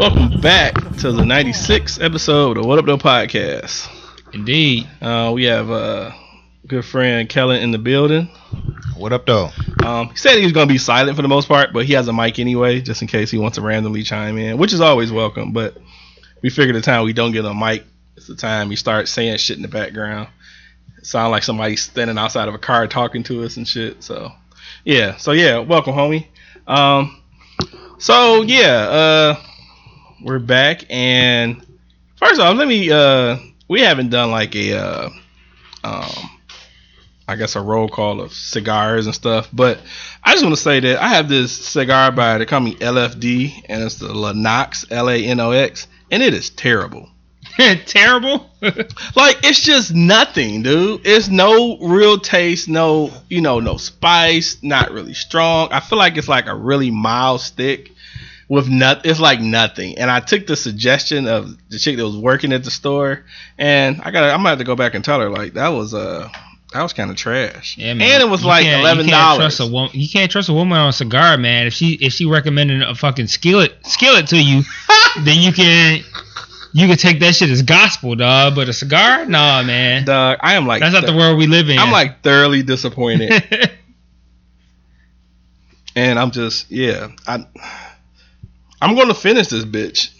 Welcome back to the 96th episode of What Up, Though podcast. Indeed. Uh, we have uh, good friend Kellen in the building. What up, though? Um, he said he was going to be silent for the most part, but he has a mic anyway, just in case he wants to randomly chime in, which is always welcome. But we figure the time we don't get a mic, it's the time we start saying shit in the background. Sound like somebody standing outside of a car talking to us and shit. So, yeah. So, yeah, welcome, homie. Um, so, yeah, uh, we're back. And first off, let me, uh, we haven't done like a, uh, um, I guess a roll call of cigars and stuff. But I just want to say that I have this cigar by the company LFD, and it's the Lanox L A N O X, and it is terrible. Terrible. Like it's just nothing, dude. It's no real taste, no you know, no spice, not really strong. I feel like it's like a really mild stick with not. It's like nothing. And I took the suggestion of the chick that was working at the store, and I got. I'm gonna have to go back and tell her like that was uh that was kind of trash. yeah, man. And it was You like eleven can't dollars. trust a woman. You can't trust a woman on a cigar, man. If she if she recommended a fucking skillet skillet to you, then you can you can take that shit as gospel, dog. But a cigar, nah, man. Dog, I am like That's not the world we live in. I'm like thoroughly disappointed. and I'm just yeah, I I'm gonna finish this bitch.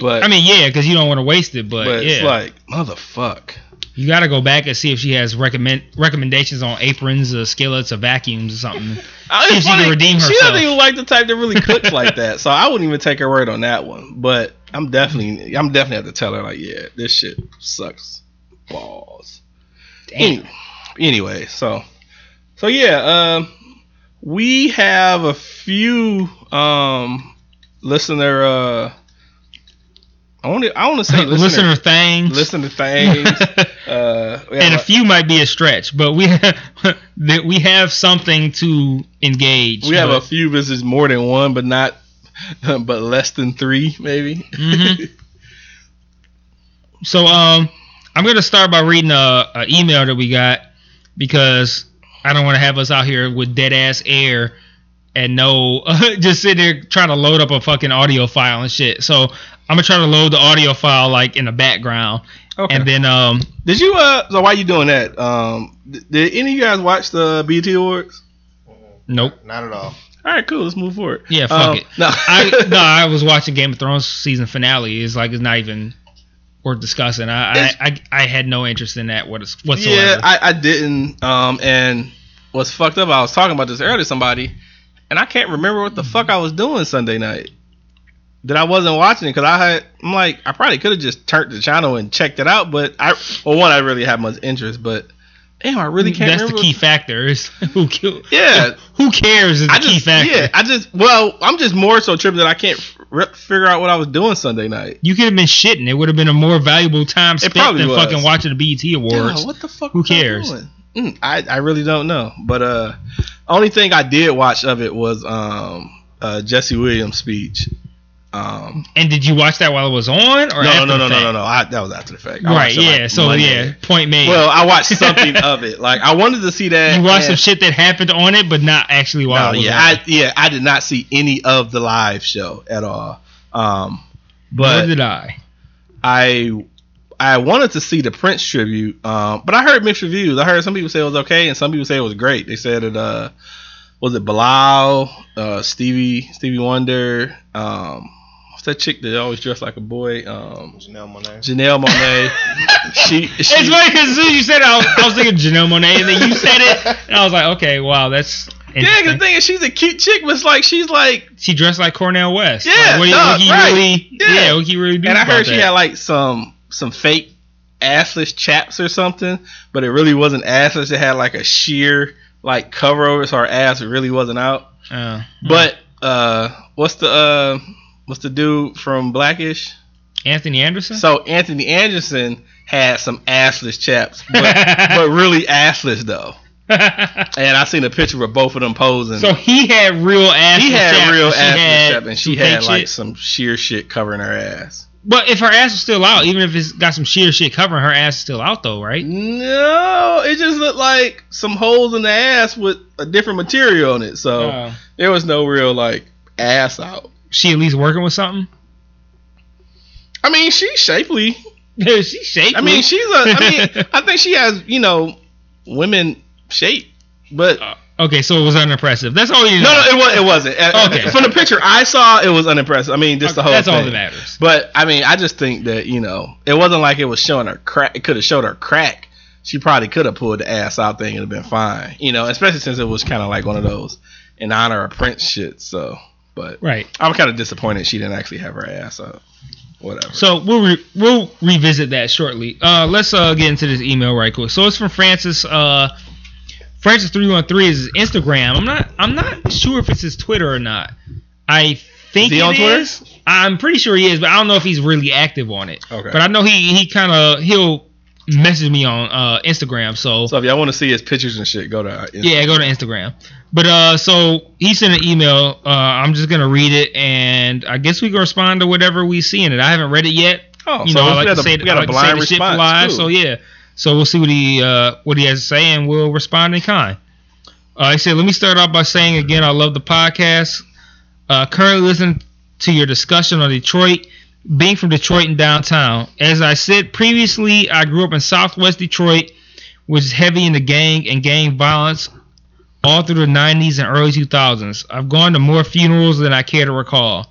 But I mean, yeah, because you don't want to waste it, but, but yeah, it's like motherfuck. you got to go back and see if she has recommend recommendations on aprons, or skillets, or vacuums, or something. I- See if it's she can funny, redeem She doesn't even like the type that really cooks like that, so I wouldn't even take her word on that one. But I'm definitely, I'm definitely have to tell her like, yeah, this shit sucks balls. Damn. Any- anyway, so so yeah, um, we have a few um listener. Uh, I want to I want to say listener, listener things. listener things. uh, and a few might be a stretch, but we have, that we have something to engage. we have a few visits more than one, but not but less than three maybe. Mhm. So um, I'm gonna start by reading a, a email that we got because I don't want to have us out here with dead ass air and no just sitting there trying to load up a fucking audio file and shit. So I'm gonna try to load the audio file like in the background, Okay. and then um, did you uh? So why you doing that? Um, th- did any of you guys watch the BET Awards? nope. Not at all. All right, cool. Let's move forward. Yeah, fuck Um, it. No, I no, I was watching Game of Thrones season finale. It's like it's not even worth discussing. I I, I, I had no interest in that what- whatsoever. Yeah, I, I didn't. Um, and what's fucked up? I was talking about this earlier to somebody, and I can't remember what the fuck I was doing Sunday night. That I wasn't watching it because I had. I'm like, I probably could have just turned the channel and checked it out, but I, well, one, I really have much interest, but damn, I really can't. That's the key factor. Is who Yeah. who cares is the I key just, factor. yeah, I just, well, I'm just more so tripping that I can't r- figure out what I was doing Sunday night. You could have been shitting. It would have been a more valuable time spent than was. fucking watching the BET Awards. Yeah, what the fuck? Who I cares? doing? Mm, I I really don't know. But uh, only thing I did watch of it was um uh Jesse Williams' speech. Um, and did you watch that while it was on, or no, after no, no, no, no, no. I, that was after the fact. I Right, yeah. like, so Monday. yeah, point made. Well, I watched something of it. Like I wanted to see that. you watched some shit that happened on it, but not actually while No, it was yeah, on. I yeah, I did not see any of the live show at all. Um, Nor but did I. I I wanted to see the Prince tribute, um, but I heard mixed reviews. I heard some people say it was okay, and some people say it was great. They said it uh, was it Bilal, uh, Stevie Stevie Wonder, um, what's that chick that always dressed like a boy, um, Janelle Monae. Janelle Monae. she, she It's funny because as soon as you said it, I was, I was thinking Janelle Monae, and then you said it, and I was like, okay, wow, that's yeah, 'cause interesting. the thing is, she's a cute chick, but it's like she's like, she dressed like Cornel West. Yeah, like, what, no, what he right. really, Yeah. yeah. what he really do and I about heard she that? had like some some fake assless chaps or something, but it really wasn't assless. It had like a sheer like cover over, so her ass really wasn't out. Uh, But uh, what's the uh, what's the dude from Blackish? Anthony Anderson. So Anthony Anderson had some assless chaps, but, but really assless though. And I seen a picture of both of them posing. so he had real ass. he had real and she assless had and she had like some sheer shit covering her ass. But if her ass was still out, even if it's got some sheer shit covering her ass, is still out though, right? No, it just looked like some holes in the ass with a different material on it. So Uh, there was no real like ass out. she at least working with something. I mean, she's shapely. She's shapely. I mean, she's a. I mean, I think she has you know women shape, but Uh, okay, so it was unimpressive. That's all you know. no, no, it was. It wasn't. Okay. From the picture I saw, it was unimpressive. I mean, just the whole. That's all thing. that matters. But I mean, I just think that you know, it wasn't like it was showing her crack. It could have showed her crack. She probably could have pulled the ass out thing and have been fine. You know, especially since it was kind of like one of those in honor of Prince shit. So, but Right. I'm kind of disappointed she didn't actually have her ass up. Whatever. So we'll re- we'll revisit that shortly. Uh, let's uh, get into this email right quick. So it's from Francis. Uh, Francis three one three is his Instagram. I'm not I'm not sure if it's his Twitter or not. I think Is he on Twitter? is. I'm pretty sure he is, but I don't know if he's really active on it. Okay. But I know he he kind of he'll message me on uh, Instagram. So, So if y'all want to see his pictures and shit, go to our Insta- yeah, go to Instagram. But uh, so he sent an email. Uh, I'm just gonna read it, and I guess we can respond to whatever we see in it. I haven't read it yet. Oh, you so know, I we like got to a- say, we got I a like to blind response, live. So yeah, so we'll see what he uh, what he has to say, and we'll respond in kind. Uh, he said, "Let me start off by saying again, I love the podcast. Uh, currently listening to your discussion on Detroit, being from Detroit and downtown. As I said previously, I grew up in Southwest Detroit, which is heavy into gang and gang violence." All through the 90s and early 2000s. I've gone to more funerals than I care to recall.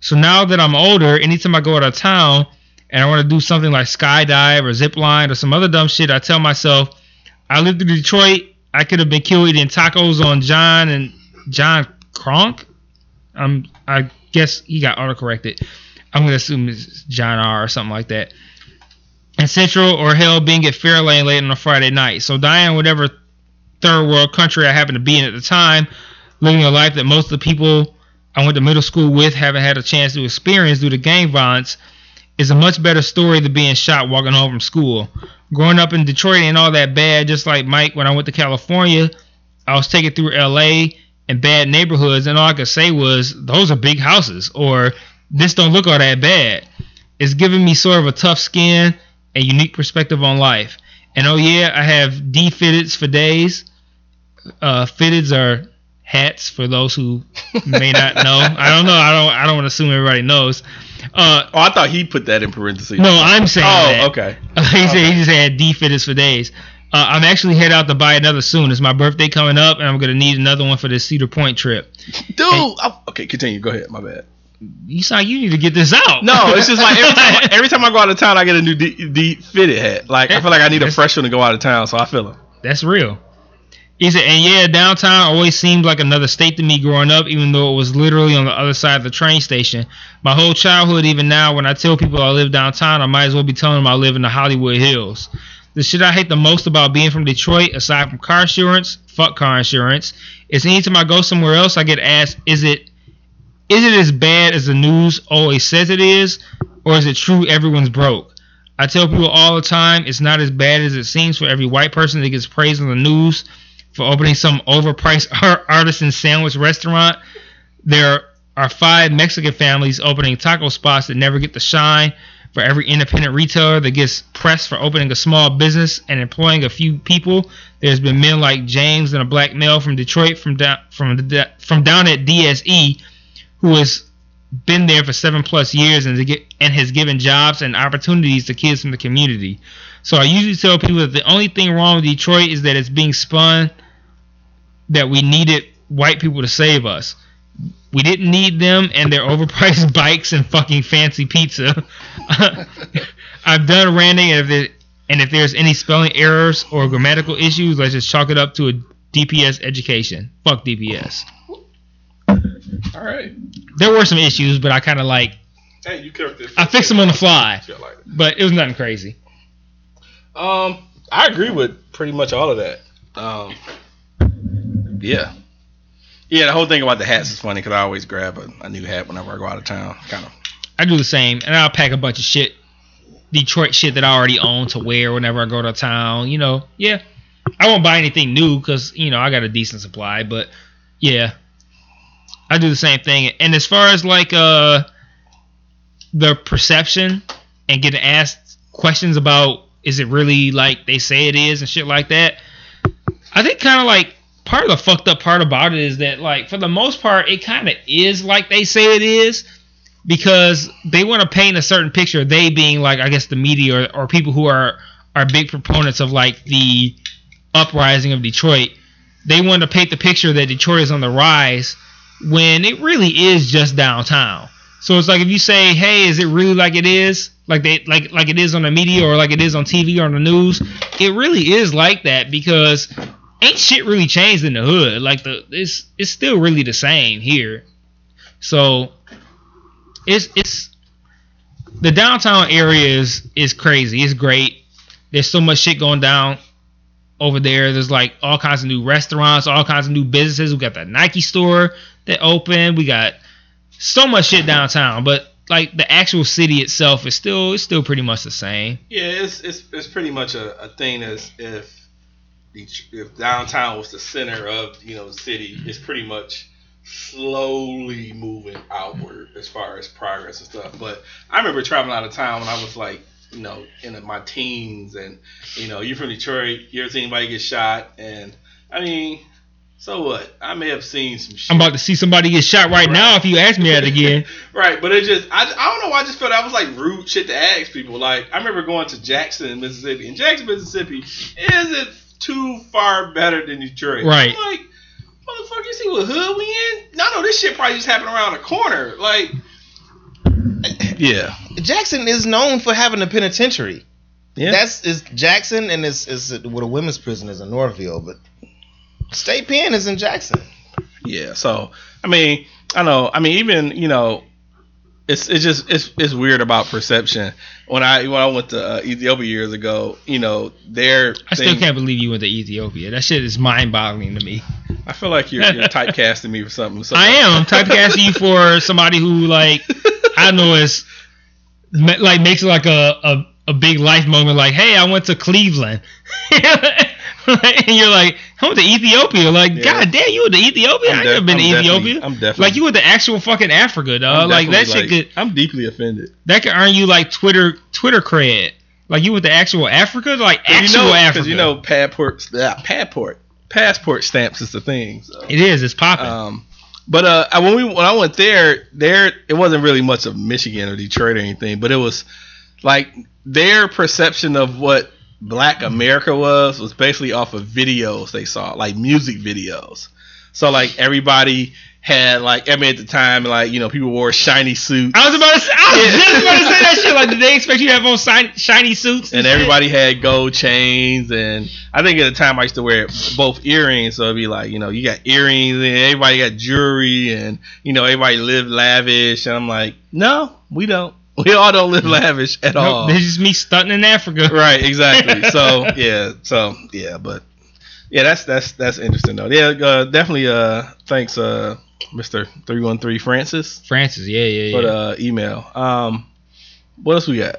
So now that I'm older, anytime I go out of town and I want to do something like skydive or zip line or some other dumb shit, I tell myself, I lived in Detroit. I could have been killed eating tacos on John and John Kronk. I guess he got autocorrected. I'm gonna assume it's John R or something like that. And Central or hell being at Fairlane late on a Friday night. So in whatever third world country I happened to be in at the time, living a life that most of the people I went to middle school with haven't had a chance to experience due to gang violence is a much better story than being shot walking home from school. Growing up in Detroit ain't all that bad, just like Mike when I went to California. I was taken through LA and bad neighborhoods, and all I could say was, those are big houses, or this don't look all that bad. It's given me sort of a tough skin and unique perspective on life. And oh yeah, I have D-fitteds for days. Uh, fitteds are hats for those who may not know. I don't know. I don't. I don't want to assume everybody knows. Uh, Oh, I thought he put that in parentheses. no, I'm saying Oh, that. okay. he said he just had D fitteds for days. Uh, I'm actually head out to buy another soon. It's my birthday coming up, and I'm gonna need another one for this Cedar Point trip. Dude. oh, okay, continue. Go ahead. My bad. You sound you need to get this out. No, it's just like every time, every time I go out of town, I get a new D, D fitted hat. Like I feel like I need a fresh one to go out of town, so I feel him. That's real. He said, and yeah, downtown always seemed like another state to me growing up, even though it was literally on the other side of the train station. My whole childhood, even now, when I tell people I live downtown, I might as well be telling them I live in the Hollywood Hills. The shit I hate the most about being from Detroit, aside from car insurance, fuck car insurance, is anytime I go somewhere else, I get asked, is it is it as bad as the news always says it is, or is it true everyone's broke? I tell people all the time it's not as bad as it seems for every white person that gets praised on the news for opening some overpriced artisan sandwich restaurant. There are five Mexican families opening taco spots that never get the shine. For every independent retailer that gets pressed for opening a small business and employing a few people, there's been men like James and a black male from Detroit from down from the, from down at DSE who has been there for seven plus years and, get, and has given jobs and opportunities to kids from the community. So I usually tell people that the only thing wrong with Detroit is that it's being spun that we needed white people to save us. We didn't need them and their overpriced bikes and fucking fancy pizza. I've done ranting, and if, there, and if there's any spelling errors or grammatical issues, let's just chalk it up to a DPS education. Fuck DPS. All right. There were some issues, but I kind of like Hey, you corrected. I fixed them on the fly, like but it was nothing crazy. Um, I agree with pretty much all of that. Um, yeah, yeah. The whole thing about the hats is funny because I always grab a, a new hat whenever I go out of town. Kind of. I do the same, and I'll pack a bunch of shit Detroit shit that I already own to wear whenever I go to town. You know, yeah. I won't buy anything new because you know I got a decent supply, but yeah, I do the same thing. And as far as like uh the perception and getting asked questions about is it really like they say it is and shit like that, I think kind of like part of the fucked up part about it is that like for the most part it kind of is like they say it is because they want to paint a certain picture they being like i guess the media or, or people who are are big proponents of like the uprising of detroit. They want to paint the picture that detroit is on the rise when it really is just downtown so it's like if you say hey is it really like it is like they like like it is on the media or like it is on tv or on the news it really is like that because ain't shit really changed in the hood like the it's it's still really the same here so it's it's the downtown area is is crazy. It's great. There's so much shit going down over there. There's like all kinds of new restaurants, all kinds of new businesses. We got that Nike store that opened. We got so much shit downtown, but like the actual city itself is still it's still pretty much the same. Yeah, it's it's, it's pretty much a, a thing as if the, if downtown was the center of you know the city, it's pretty much slowly moving outward as far as progress and stuff. But I remember traveling out of town when I was like, you know, in my teens, and you know, you're from Detroit. You ever seen anybody get shot? And I mean, so what? I may have seen some shit. I'm about to see somebody get shot right, Right. now if you ask me that again. right, but it just I, I don't know why I just felt that was like rude shit to ask people. Like I remember going to Jackson, Mississippi, and Jackson, Mississippi isn't too far better than Detroit. Right. I'm like, motherfucker, you see what hood we in? No, no, this shit probably just happened around the corner. Like, yeah, Jackson is known for having a penitentiary. yeah. That's is Jackson and it's is what a women's prison is in Northville, but state pen is in Jackson. Yeah, so I mean, I know. I mean, even you know, it's it's just it's it's weird about perception. When I when I went to uh, Ethiopia years ago, you know, their I still can't believe you went to Ethiopia. That shit is mind boggling to me. I feel like you're, you're typecasting me for something. So I am. Typecasting you for somebody who like I know is like makes it like a, a a big life moment. Like, hey, I went to Cleveland, and you're like, I went to Ethiopia. Like, Yeah. god damn, you went to Ethiopia? I'm I never been to I'm definitely- Ethiopia. I'm definitely- like you went to actual fucking Africa, dog. Like that shit definitely, could I'm deeply offended. that could earn you like Twitter Twitter cred. Like you went to actual Africa, like actual you know, Africa. you know, passport, passport, passport stamps is the thing. So. it is. It's popping. Um, but uh, when we when I went there, there it wasn't really much of Michigan or Detroit or anything, but it was like their perception of what Black America was was basically off of videos they saw, like music videos. So like everybody had like I mean at the time like you know people wore shiny suits I was about to say, I was just about to say that shit. Like, did they expect you to have on shiny, shiny suits? and shit? everybody had gold chains and I think at the time I used to wear both earrings so it'd be like you know you got earrings and everybody got jewelry and you know everybody lived lavish and I'm like no we don't we all don't live lavish at Nope, all this is me stunting in Africa. right exactly so yeah so yeah but yeah that's that's that's interesting though yeah uh, definitely uh thanks uh Mr. 313 Francis Francis, yeah, yeah, for yeah. the uh, email um what else we got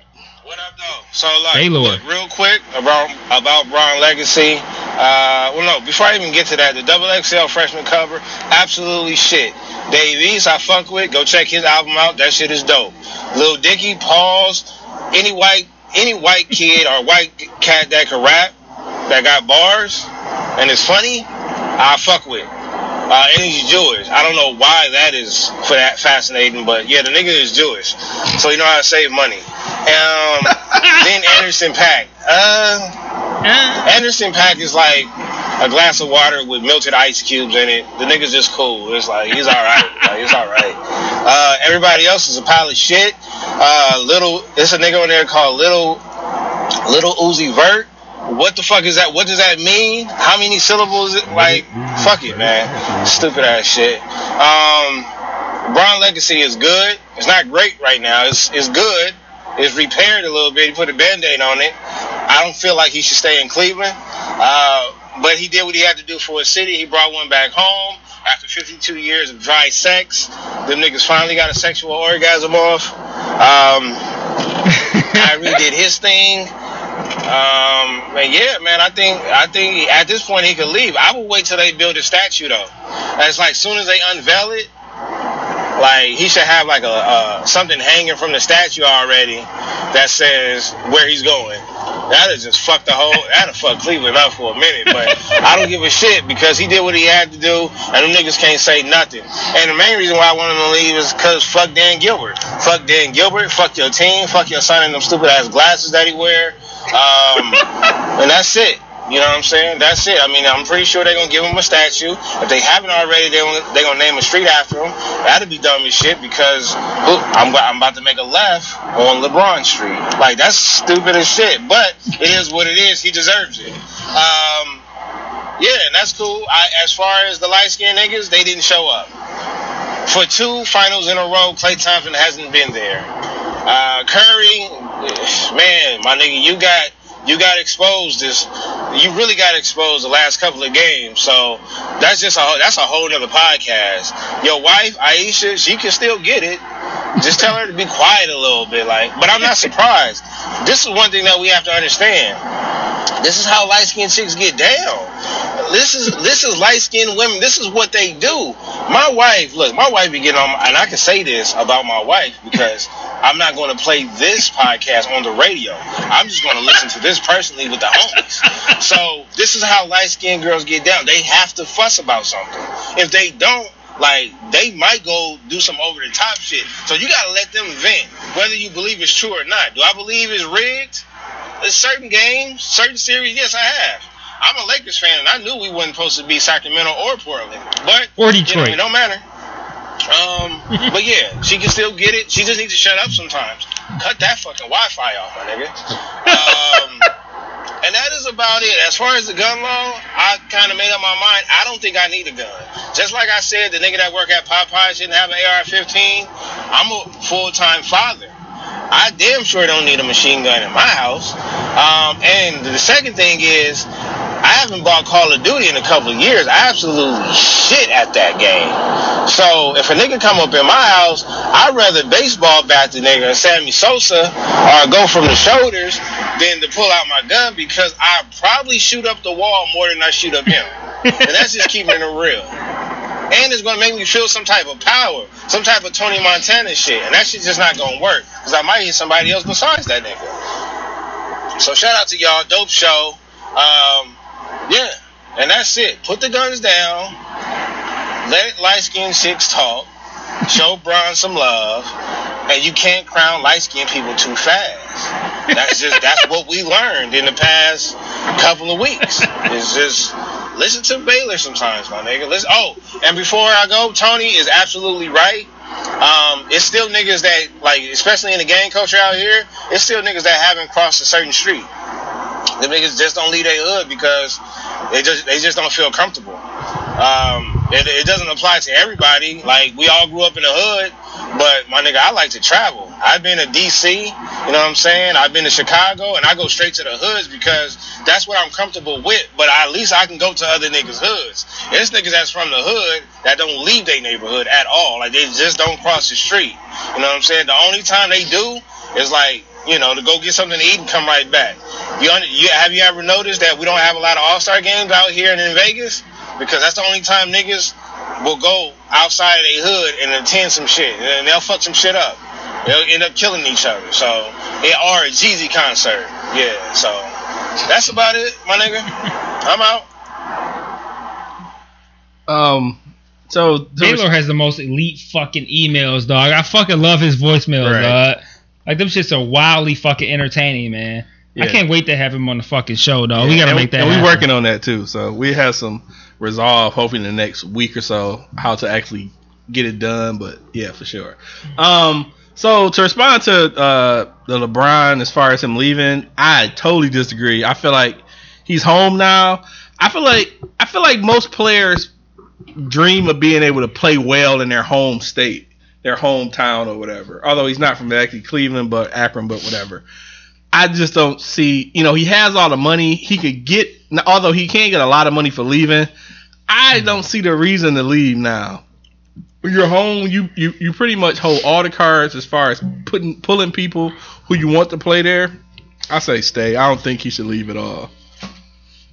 What up, though? So, like, Gaylord. look, real quick about about Bron Legacy. Uh, well, no, before I even get to that, the Double XL freshman cover, absolutely shit. Dave East, I fuck with. Go check his album out. That shit is dope. Lil Dicky, Pauls, any white any white kid or white cat that can rap, that got bars, and is funny, I fuck with. Uh, and he's Jewish. I don't know why that is for that fascinating, but yeah, the nigga is Jewish, so you know how to save money. Um, then Anderson Paak. Uh, Uh, Anderson Paak is like a glass of water with melted ice cubes in it. The nigga's just cool. It's like he's all right. Like, he's all right. Uh, everybody else is a pile of shit. Uh, little, it's a nigga on there called Little Little Uzi Vert. What the fuck is that? What does that mean? How many syllables? Is it? Like, fuck it, man. Stupid ass shit. Um, Bron Legacy is good. It's not great right now. It's it's good. It's repaired a little bit. He put a band-aid on it. I don't feel like he should stay in Cleveland. Uh, but he did what he had to do for his city. He brought one back home after 52 years of dry sex. Them niggas finally got a sexual orgasm off. Um, Kyrie did his thing. Um, and yeah, man, I think I think at this point he could leave. I would wait till they build a statue though. It's like soon as they unveil it, like he should have like a uh, something hanging from the statue already that says where he's going. That'd just fuck the whole. That'd fuck Cleveland up for a minute, but I don't give a shit because he did what he had to do, and them niggas can't say nothing. And the main reason why I want him to leave is because fuck Dan Gilbert. Fuck Dan Gilbert. Fuck your team. Fuck your son and them stupid ass glasses that he wear. Um, and that's it. You know what I'm saying? That's it. I mean, I'm pretty sure they're gonna give him a statue. If they haven't already, they're gonna, they gonna name a street after him. That'd be dumb as shit because I'm I'm about to make a left on LeBron Street. Like that's stupid as shit. But it is what it is. He deserves it. Um, yeah, and that's cool. I, as far as the light skinned niggas, they didn't show up. For two finals in a row, Klay Thompson hasn't been there. Uh, Curry, man, my nigga, you got you got exposed this you really got exposed the last couple of games so that's just a that's a whole nother podcast your wife Ayesha she can still get it just tell her to be quiet a little bit like but i'm not surprised this is one thing that we have to understand this is how light skinned chicks get down. This is this is light skinned women. This is what they do. My wife, look, my wife be getting on, and I can say this about my wife because I'm not going to play this podcast on the radio. I'm just going to listen to this personally with the homies. So this is how light skinned girls get down. They have to fuss about something. If they don't, like they might go do some over the top shit. So you gotta let them vent, whether you believe it's true or not. Do I believe it's rigged? There's certain games, certain series, yes, I have. I'm a Lakers fan, and I knew we wasn't supposed to be Sacramento or Portland, but Or you know, Detroit. it don't matter. Um, but yeah, she can still get it. She just needs to shut up sometimes. Cut that fucking Wi-Fi off, my nigga. Um, and that is about it. As far as the gun law, I kind of made up my mind. I don't think I need a gun. Just like I said, the nigga that work at Popeye shouldn't have an AR-15. I'm a full-time father. I damn sure don't need a machine gun in my house. Um, and the second thing is, I haven't bought Call of Duty in a couple of years. I absolutely shit at that game. So if a nigga come up in my house, I'd rather baseball bat the nigga Sammy Sosa or go from the shoulders than to pull out my gun because I probably shoot up the wall more than I shoot up him. and that's just keeping it real. And it's gonna make me feel some type of power, some type of Tony Montana shit, and that shit's just not gonna work because I might hit somebody else besides that nigga. So shout out to y'all, dope show. Um, yeah, and that's it. Put the guns down. Let light skinned chicks talk. Show Bron some love. And you can't crown light skinned people too fast. That's just that's what we learned in the past couple of weeks. It's just listen to Baylor sometimes, my nigga. Listen. Oh, and before I go, Tony is absolutely right. Um, it's still niggas that like, especially in the gang culture out here, it's still niggas that haven't crossed a certain street. The niggas just don't leave their hood because they just they just don't feel comfortable. Um, it, it doesn't apply to everybody. Like we all grew up in the hood, but my nigga, I like to travel. I've been to DC, you know what I'm saying? I've been to Chicago, and I go straight to the hoods because that's what I'm comfortable with. But at least I can go to other niggas' hoods. There's niggas that's from the hood that don't leave their neighborhood at all. Like they just don't cross the street. You know what I'm saying? The only time they do is like you know, to go get something to eat and come right back. You, you have you ever noticed that we don't have a lot of All Star games out here and in Vegas? Because that's the only time niggas will go outside of their hood and attend some shit, and they'll fuck some shit up. They'll end up killing each other. So, it are a Jeezy concert. Yeah. So, that's about it, my nigga. I'm out. Um, so to Baylor has the most elite fucking emails, dog. I fucking love his voicemails, Right. dog. Like them shits are wildly fucking entertaining, man. I can't wait to have him on the fucking show, dog. we gotta and make that. And we're working on that too. So we have some resolve, hopefully in the next week or so, how to actually get it done. But yeah, for sure. Um, so to respond to uh, the LeBron as far as him leaving, I totally disagree. I feel like he's home now. I feel like I feel like most players dream of being able to play well in their home state, their hometown or whatever. Although he's not from actually Cleveland, but Akron, but whatever. I just don't see, you know, he has all the money. He could get, although he can't get a lot of money for leaving, I don't see the reason to leave now. you're home, you, you you pretty much hold all the cards as far as putting pulling people who you want to play there. I say stay. I don't think he should leave at all,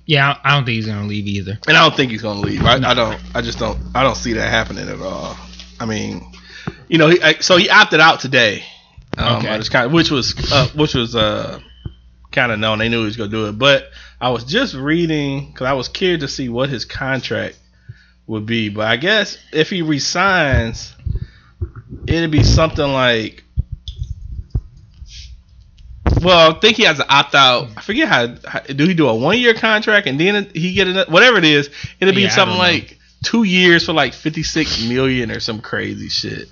Yeah, I don't think he's gonna leave either. and I don't think he's gonna leave. I, I don't. I just don't. I don't see that happening at all. I mean, you know, he, I, so he opted out today. Um, Okay. Kind of, which was uh, which was uh, kind of known. They knew he was gonna do it, but I was just reading because I was curious to see what his contract would be. But I guess if he resigns, it'd be something like. Well, I think he has to opt out. I forget how, how do he do a one year contract and then he get another, whatever it is. It'll be Yeah, something like two years for like fifty six million or some crazy shit.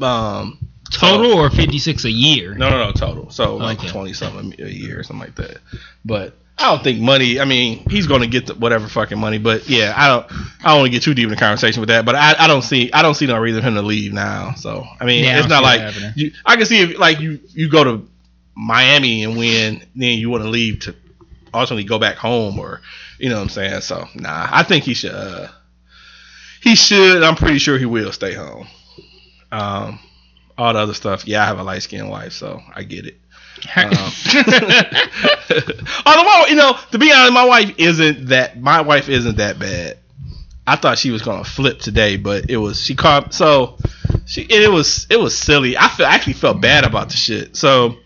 Um, Total or fifty six a year? no, no, no, total. So like Okay. twenty something a year or something like that. But I don't think money. I mean, he's going to get the whatever fucking money. But yeah, I don't. I don't want to get too deep in the conversation with that. But I, I don't see. I don't see no reason for him to leave now. So I mean, Yeah, it's not like you. I can see if like you you go to Miami and win, then you want to leave to ultimately go back home or you know what I'm saying. So nah, I think he should. Uh, he should. I'm pretty sure he will stay home. Um, all the other stuff. Yeah, I have a light skinned wife, so I get it. Um, although, you know, to be honest, my wife isn't that. My wife isn't that bad. I thought she was gonna flip today, but it was she caught. So she it was it was silly. I feel I actually felt bad about the shit. So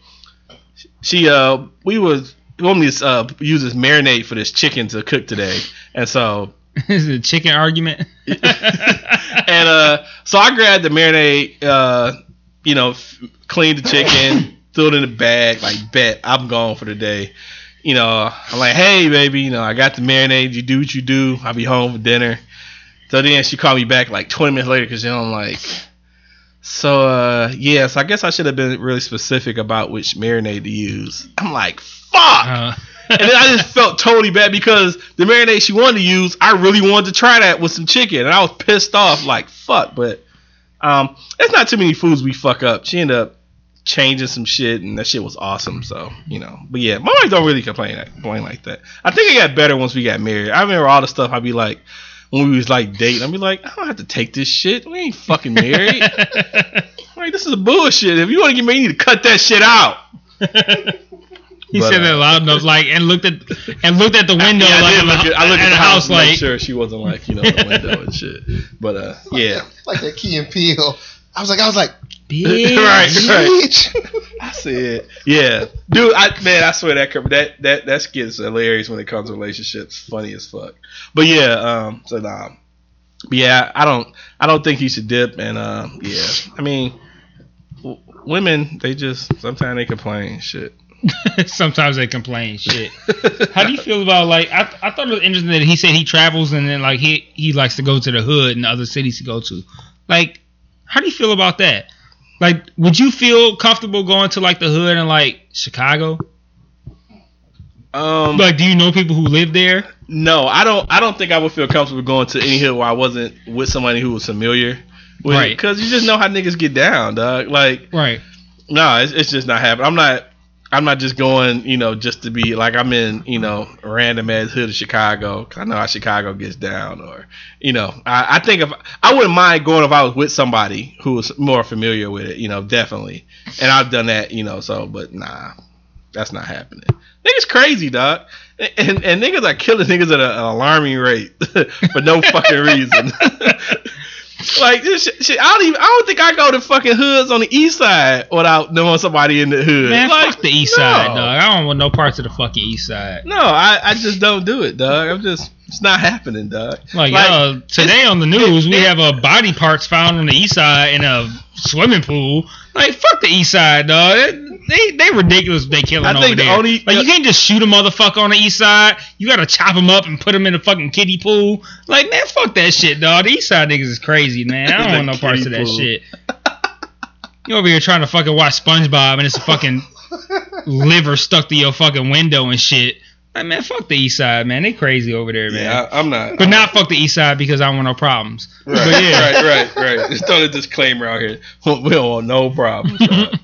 she uh we was want me to uh, use this marinade for this chicken to cook today, and so Is it a chicken argument? and uh, so I grabbed the marinade, uh, you know, f- cleaned the chicken, threw it in the bag, like bet I'm gone for the day. You know, I'm like, hey baby, you know, I got the marinade. You do what you do. I'll be home for dinner. So then she called me back like 20 minutes later because you know I'm like, so uh, yeah. So I guess I should have been really specific about which marinade to use. I'm like, fuck Uh, and then I just felt totally bad because the marinade she wanted to use, I really wanted to try that with some chicken, and I was pissed off, like fuck. But um, it's not too many foods we fuck up. She ended up changing some shit, and that shit was awesome. So you know, but yeah, my wife don't really complain complain like that. I think it got better once we got married. I remember all the stuff I'd be like. When we was like dating, I'd be like, I don't have to take this shit. We ain't fucking married. like this is bullshit. If you want to get married, you need to cut that shit out. he But, said that uh, loud enough, like, and looked at and looked at the window, Yeah, I like, did at, look at, I looked at, the house, house, like, make sure she wasn't like you know the window and shit. But uh, yeah, like that Key and Peele. I was like, I was like, bitch. right, right. bitch. I said, yeah, dude. I man, I swear that that that that skit is hilarious when it comes to relationships. Funny as fuck. But yeah, um, so nah, yeah, I don't I don't think he should dip. And uh, yeah, I mean, w- women they just sometimes they complain shit. Sometimes they complain shit. How do you feel about like I, I thought it was interesting that he said he travels and then like he he likes to go to the hood and other cities to go to. Like, how do you feel about that? Like, would you feel comfortable going to like the hood in like Chicago? Um, Like, do you know people who live there? No, I don't. I don't think I would feel comfortable going to any hood where I wasn't with somebody who was familiar. With Right. Because you just know how niggas get down, dog. Like, Right. no, it's, it's just not happening. I'm not. I'm not just going, you know, just to be like I'm in, you know, random ass hood of Chicago. 'cause I know how Chicago gets down, or, you know, I, I think if I wouldn't mind going if I was with somebody who was more familiar with it, you know, definitely. And I've done that, you know, so, but nah, that's not happening. Niggas crazy, dog. And, and niggas are killing niggas at an alarming rate for no fucking reason. like this shit, shit, I don't even. I don't think I go to fucking hoods on the east side without knowing somebody in the hood. Man, like, fuck the east no. side, dog. I don't want no parts of the fucking east side. No, I, I just don't do it, dog. I'm just it's not happening, dog. Like, Like, uh, today on the news, we have uh, body parts found on the east side in a swimming pool. Like, fuck the east side, dog. They they ridiculous. They killing I over think the there. only- like, you can't just shoot a motherfucker on the east side. You gotta chop him up and put him in a fucking kiddie pool. Like, man, fuck that shit, dog. The east side niggas is crazy, man. I don't want no parts of that pool. shit. You over here trying to fucking watch SpongeBob and it's a fucking liver stuck to your fucking window and shit. Like, man, fuck the east side, man. They crazy over there, man. Yeah, I, I'm not. But not fuck the east side because I don't want no problems. Right, But yeah. right, right, right. Just throw a disclaimer out here. We don't want no problems. dog.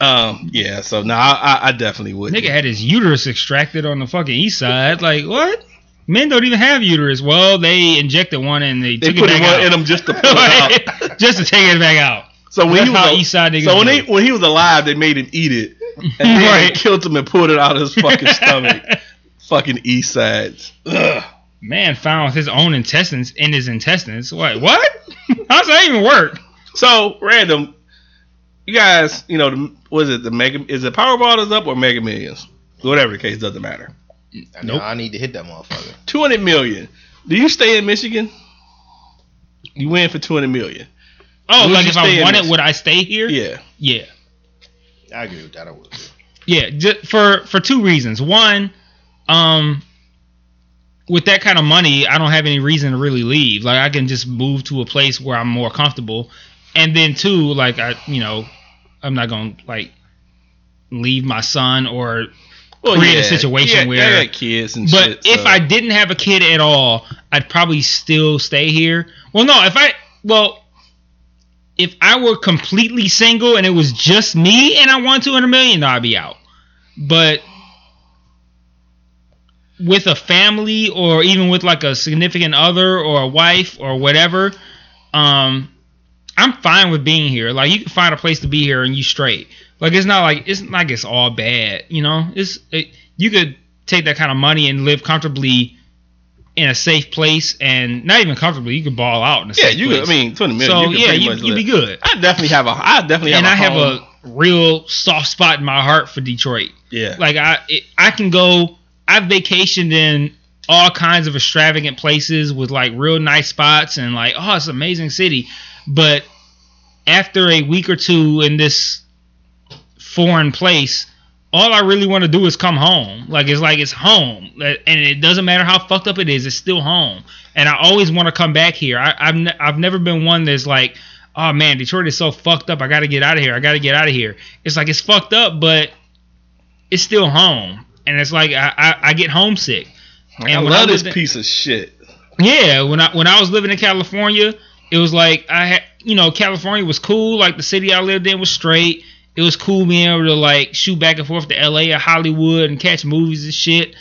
Um, yeah. So no, I, I, definitely would. Nigga had his uterus extracted on the fucking east side. Like what? Men don't even have uterus. Well, they injected one and they, They took put it back in him just to pull it out. just to take it back out. So when That's he was how a- East Side niggas so when he when he was alive, they made him eat it, and then they killed him and pulled it out of his fucking stomach. fucking East Sides. Ugh. Man found his own intestines in his intestines. What? What? How does that even work? So random. You guys, you know, was it the Mega? Is it Powerball is up or Mega Millions? Whatever the case, doesn't matter. I, Nope. I need to hit that motherfucker. Two hundred million. Do you stay in Michigan? You win for two hundred million. Oh, Would like if I in wanted, this? would I stay here? Yeah. Yeah. I agree with that. I would. Yeah, ju- for for two reasons. One, um, with that kind of money, I don't have any reason to really leave. Like I can just move to a place where I'm more comfortable. And then two, like I, you know, I'm not gonna like leave my son or. Create a situation yeah, where- got kids and But shit. if so- I didn't have a kid at all, I'd probably still stay here. Well, no, if I well, if I were completely single and it was just me and I won two hundred million, I'd be out. But with a family or even with like a significant other or a wife or whatever, um, I'm fine with being here. Like you can find a place to be here and you straight. Like it's not like it's not like it's all bad, you know. It's it, you could take that kind of money and live comfortably in a safe place and not even comfortably. You could ball out in a yeah, safe you. place. Could, I mean, twenty million. so you could yeah, you you be good. I definitely have a. I definitely have. And a I have a real soft spot in my heart for Detroit. yeah. Like I it, I can go. I've vacationed in all kinds of extravagant places with like real nice spots and like oh it's an amazing city, but after a week or two in this foreign place, all I really want to do is come home. Like it's like it's home, and it doesn't matter how fucked up it is, it's still home. And I always want to come back here. I, I've ne- I've never been one that's like, oh man, Detroit is so fucked up. I got to get out of here. I got to get out of here. It's like it's fucked up, but it's still home, and it's like I I, I get homesick. I and when love I this in- piece of shit. Yeah, when I when I was living in California, it was like I had you know California was cool. Like the city I lived in was straight. It was cool being able to like shoot back and forth to L.A. or Hollywood and catch movies and shit.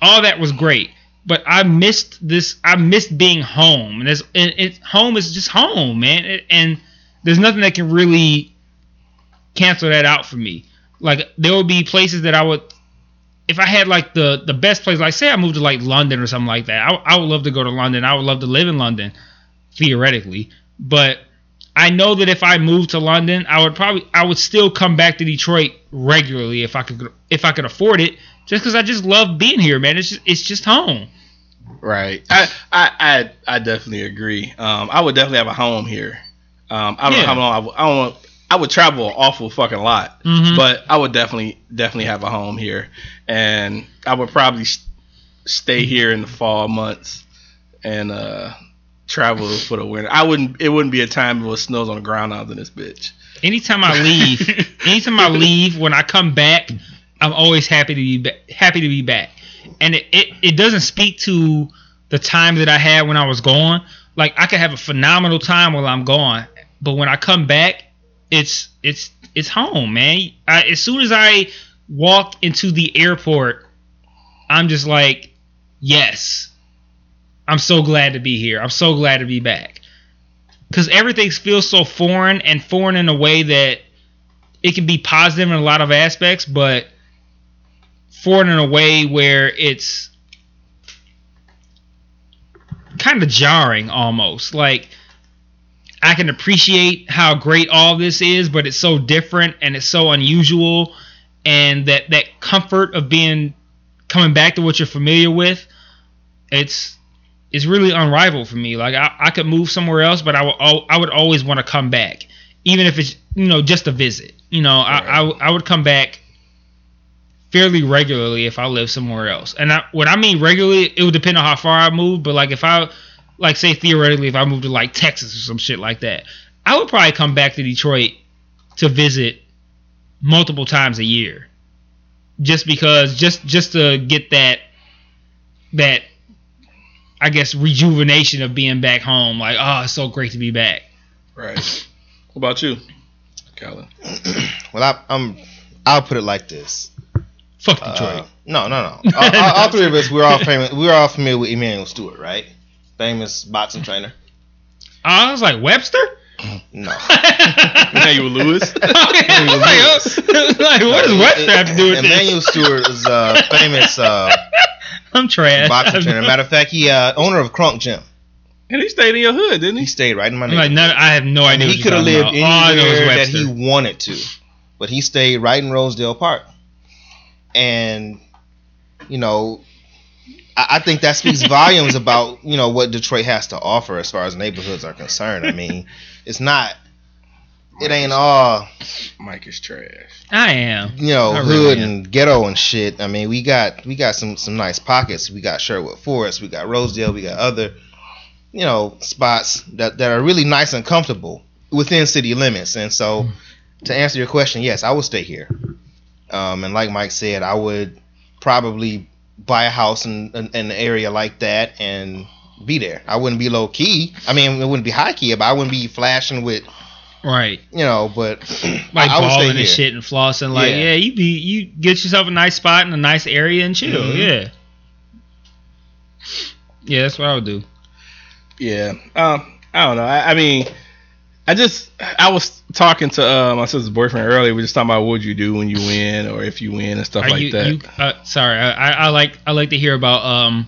All that was great, but I missed this. I missed being home, and it's and it home is just home, man. It- and there's nothing that can really cancel that out for me. Like there would be places that I would if I had like the the best place, like say I moved to like London or something like that, I, I would love to go to London. I would love to live in London, theoretically. But I know that if I moved to London, I would probably I would still come back to Detroit regularly if I could if I could afford it, just because I just love being here, man. It's just, it's just home. Right. I, I I I definitely agree. Um, I would definitely have a home here. Um, I don't Yeah. know how long I would. I don't. want- I would travel an awful fucking lot, Mhm. but I would definitely definitely have a home here, and I would probably s- stay here in the fall months and uh, travel for the winter. I wouldn't. It wouldn't be a time when it snows on the ground out in this bitch. Anytime I leave, anytime I leave, when I come back, I'm always happy to be ba- happy to be back. And it, it, it doesn't speak to the time that I had when I was gone. Like I could have a phenomenal time while I'm gone, but when I come back, it's it's it's home, man. I, as soon as I walk into the airport, I'm just like, yes, I'm so glad to be here. I'm so glad to be back because everything feels so foreign and foreign in a way that it can be positive in a lot of aspects, but foreign in a way where it's kind of jarring almost. Like I can appreciate how great all this is, but it's so different and it's so unusual and that that comfort of being coming back to what you're familiar with, it's it's really unrivaled for me. Like I, I could move somewhere else, but I would al- I would always want to come back, even if it's you know just a visit. You know, I I would come back fairly regularly if I lived somewhere else. And I, when I mean regularly, it would depend on how far I moved. But like if I like say theoretically, if I moved to like Texas or some shit like that, I would probably come back to Detroit to visit multiple times a year, just because just just to get that that I guess rejuvenation of being back home. Like, oh, it's so great to be back. Right. What about you, Calvin? Well, I, I'm. I'll put it like this: Fuck Uh, Detroit. no, no, no. all, all, all three of us, we're all famous. We're all familiar with Emanuel Steward, right? Famous boxing trainer. I was like Webster. No. Emmanuel Lewis. Was like, oh, like, what does Webster have to do with Emmanuel this? Steward is a famous uh, I'm trash. boxing trainer. Matter of fact, he uh, owner of Kronk Gym. and he stayed in your hood, didn't He he? stayed right in my I'm like, neighborhood. I have no idea. he could have lived about. All I know anywhere that he wanted to, but he stayed right in Rosedale Park. And you know, I, I think that speaks volumes about you know what Detroit has to offer as far as neighborhoods are concerned. I mean, it's not. It ain't all Mike is trash. I am. you know I hood really am. and ghetto and shit. I mean, we got we got some some nice pockets. We got Sherwood Forest, we got Rosedale, we got other you know spots that that are really nice and comfortable within city limits. And so, to answer your question, yes, I would stay here. Um, and like Mike said, I would probably buy a house in, in, in an area like that and be there. I wouldn't be low key. I mean, it wouldn't be high key, but I wouldn't be flashing with Right. you know. But Like I, I would stay balling and here. shit and flossing. Like, Yeah. yeah. you be you get yourself a nice spot in a nice area and chill. Mhm. Yeah. Yeah, that's what I would do. Yeah. Um, I don't know. I, I mean, I just I was talking to uh, my sister's boyfriend earlier. We just talking about what you do when you win or if you win and stuff Are like you, that. you uh, sorry, I, I like I like to hear about um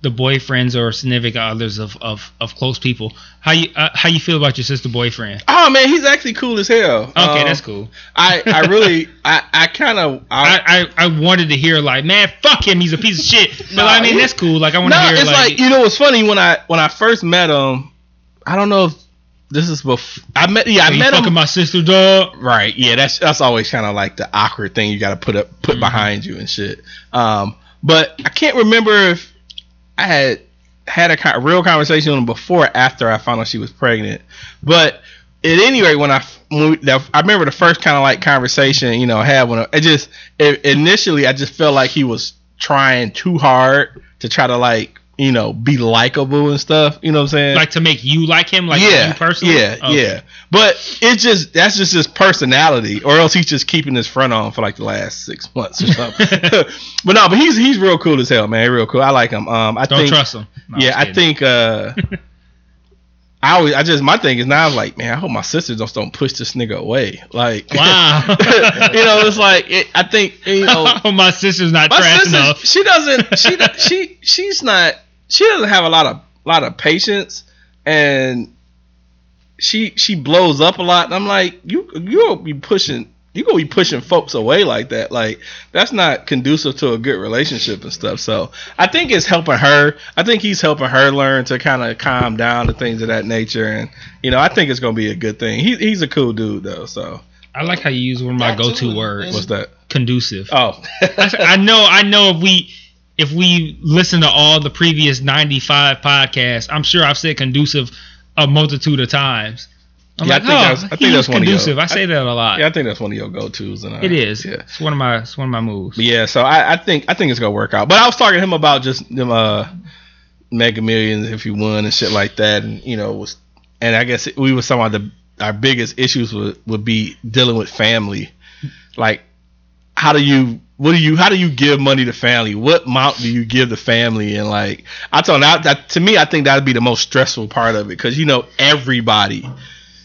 the boyfriends or significant others of, of, of close people. How you uh, how you feel about your sister boyfriend? oh man, he's actually cool as hell. Okay, Um, that's cool. I I really I I kind of I, I, I, wanted to hear like, man, fuck him, he's a piece of shit. But No, I mean, that's cool. Like I want to no, hear it's like, like, you know what's funny when I when I first met him. I don't know if this is before I met. Yeah, I "Hey, you met fucking him. my sister, dog. Right. Yeah, that's that's always kind of like the awkward thing you got to put up put Mhm. behind you and shit. Um, but I can't remember if I had had a, con- real conversation with him before or after I found out she was pregnant. But at any rate, when I when we, I remember the first kind of like conversation you know I had when it just it, initially I just felt like he was trying too hard to try to like you know be likable and stuff. You know what I'm saying? Like to make you like him, like yeah, you personally. Yeah, Okay. yeah. But it's just that's just his personality, or else he's just keeping his front on for like the last six months or something. but no, but he's he's real cool as hell, man. Real cool. I like him. Um, I Don't think, trust him. No, yeah, I think. uh I always, I just, my thing is now, I'm like, man, I hope my sisters don't don't push this nigga away. Like, Wow. you know, it's like, it, I think, you know, my sister's not my trash sister, enough. she doesn't. She she she's not. She doesn't have a lot of lot of patience, and she she blows up a lot. And I'm like, you you'll be pushing. You gonna be pushing folks away like that. Like that's not conducive to a good relationship and stuff. So I think it's helping her. I think he's helping her learn to kind of calm down and things of that nature. And you know, I think it's gonna be a good thing. He, he's a cool dude though. So I like how you use one of my go-to words. what's that? Conducive. Oh, I I know, I know. If we if we listen to all the previous ninety five podcasts, I'm sure I've said conducive a multitude of times. I'm Yeah, I think oh, that's- I think that's one of your- conducive. I say that a lot. yeah, I think that's one of your go tos. And uh, it is. Yeah. It's one of my it's one of my moves. But yeah, so I, I think I think it's gonna work out. But I was talking to him about just them uh mega millions if you won and shit like that, and you know was and I guess we were talking about the our biggest issues would would be dealing with family, like how do you what do you how do you give money to family? What amount do you give the family? And like I told that, that to me I think that'd be the most stressful part of it because you know everybody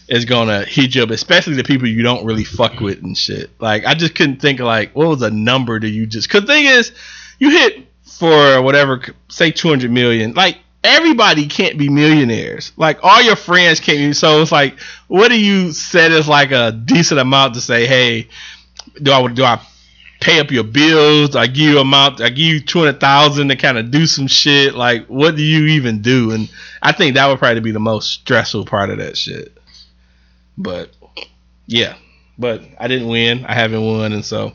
is gonna hit you up, especially the people you don't really fuck with and shit. Like I just couldn't think of like what was a number do you just? Cause thing is, you hit for whatever, say two hundred million. Like everybody can't be millionaires. Like all your friends can't. be So it's like, what do you set as like a decent amount to say, hey, do I do I pay up your bills? I give you amount? I give you two hundred thousand to kind of do some shit. Like what do you even do? And I think that would probably be the most stressful part of that shit. But yeah, but I didn't win. I haven't won, and so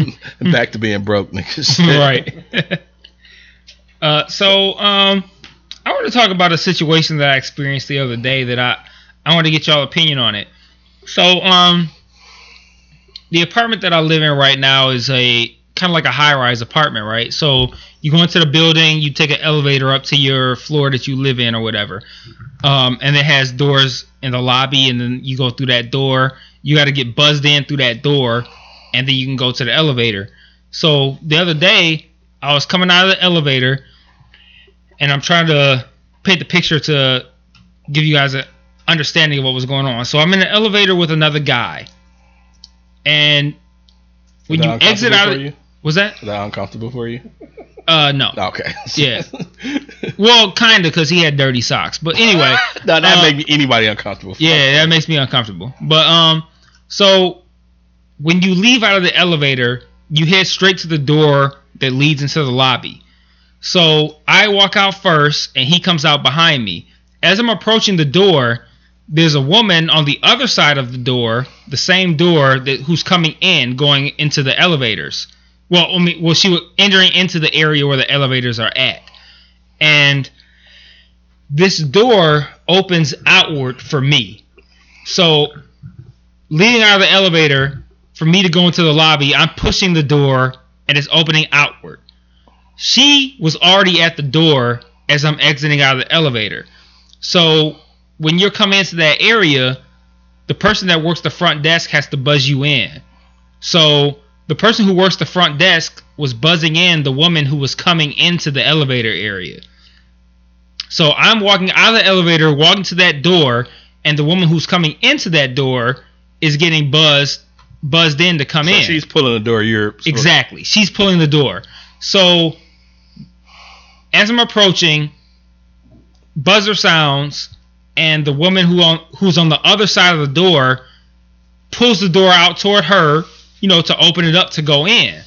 back to being broke, niggas. right. uh, so um, I want to talk about a situation that I experienced the other day that I I want to get y'all opinion on it. So um, the apartment that I live in right now is a kind of like a high rise apartment, right? So you go into the building, you take an elevator up to your floor that you live in or whatever, um, and it has doors in the lobby, and then you go through that door. You got to get buzzed in through that door, and then you can go to the elevator. So the other day, I was coming out of the elevator, and I'm trying to paint the picture to give you guys an understanding of what was going on. So I'm in an elevator with another guy, and when you exit out, of, you? was that? Is that uncomfortable for you? Uh, no. Okay. Yeah. Well, kinda, cause he had dirty socks. But anyway, no, that Uh, make anybody uncomfortable. yeah, that makes me uncomfortable. But um, so when you leave out of the elevator, you head straight to the door that leads into the lobby. So I walk out first, and he comes out behind me. As I'm approaching the door, there's a woman on the other side of the door, the same door that who's coming in, going into the elevators. Well, I mean, well, she was entering into the area where the elevators are at, and this door opens outward for me. So, leading out of the elevator, for me to go into the lobby, I'm pushing the door and it's opening outward. She was already at the door as I'm exiting out of the elevator. So, when you're coming into that area, the person that works the front desk has to buzz you in. So, the person who works the front desk was buzzing in the woman who was coming into the elevator area. So I'm walking out of the elevator, walking to that door, and the woman who's coming into that door is getting buzzed buzzed in to come So in. she's pulling the door. You're Exactly. She's pulling the door. So as I'm approaching, buzzer sounds, and the woman who on who's on the other side of the door pulls the door out toward her, you know, to open it up to go in.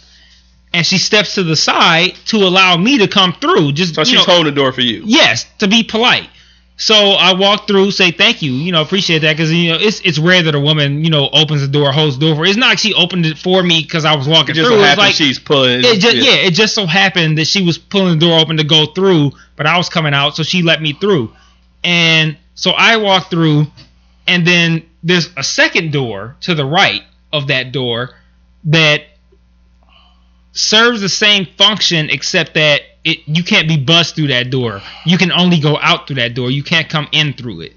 And she steps to the side to allow me to come through. Just So she's know, holding the door for you. Yes, to be polite. So I walk through, say thank you, you know, appreciate that because you know it's it's rare that a woman you know opens the door, holds the door for. It's not like she opened it for me because I was It walking just through. so happens like she's pulling. it just yeah. it just so happened that she was pulling the door open to go through, but I was coming out, so she let me through. And so I walk through, and then there's a second door to the right of that door that serves the same function except that it you can't be buzzed through that door. You can only go out through that door. You can't come in through it.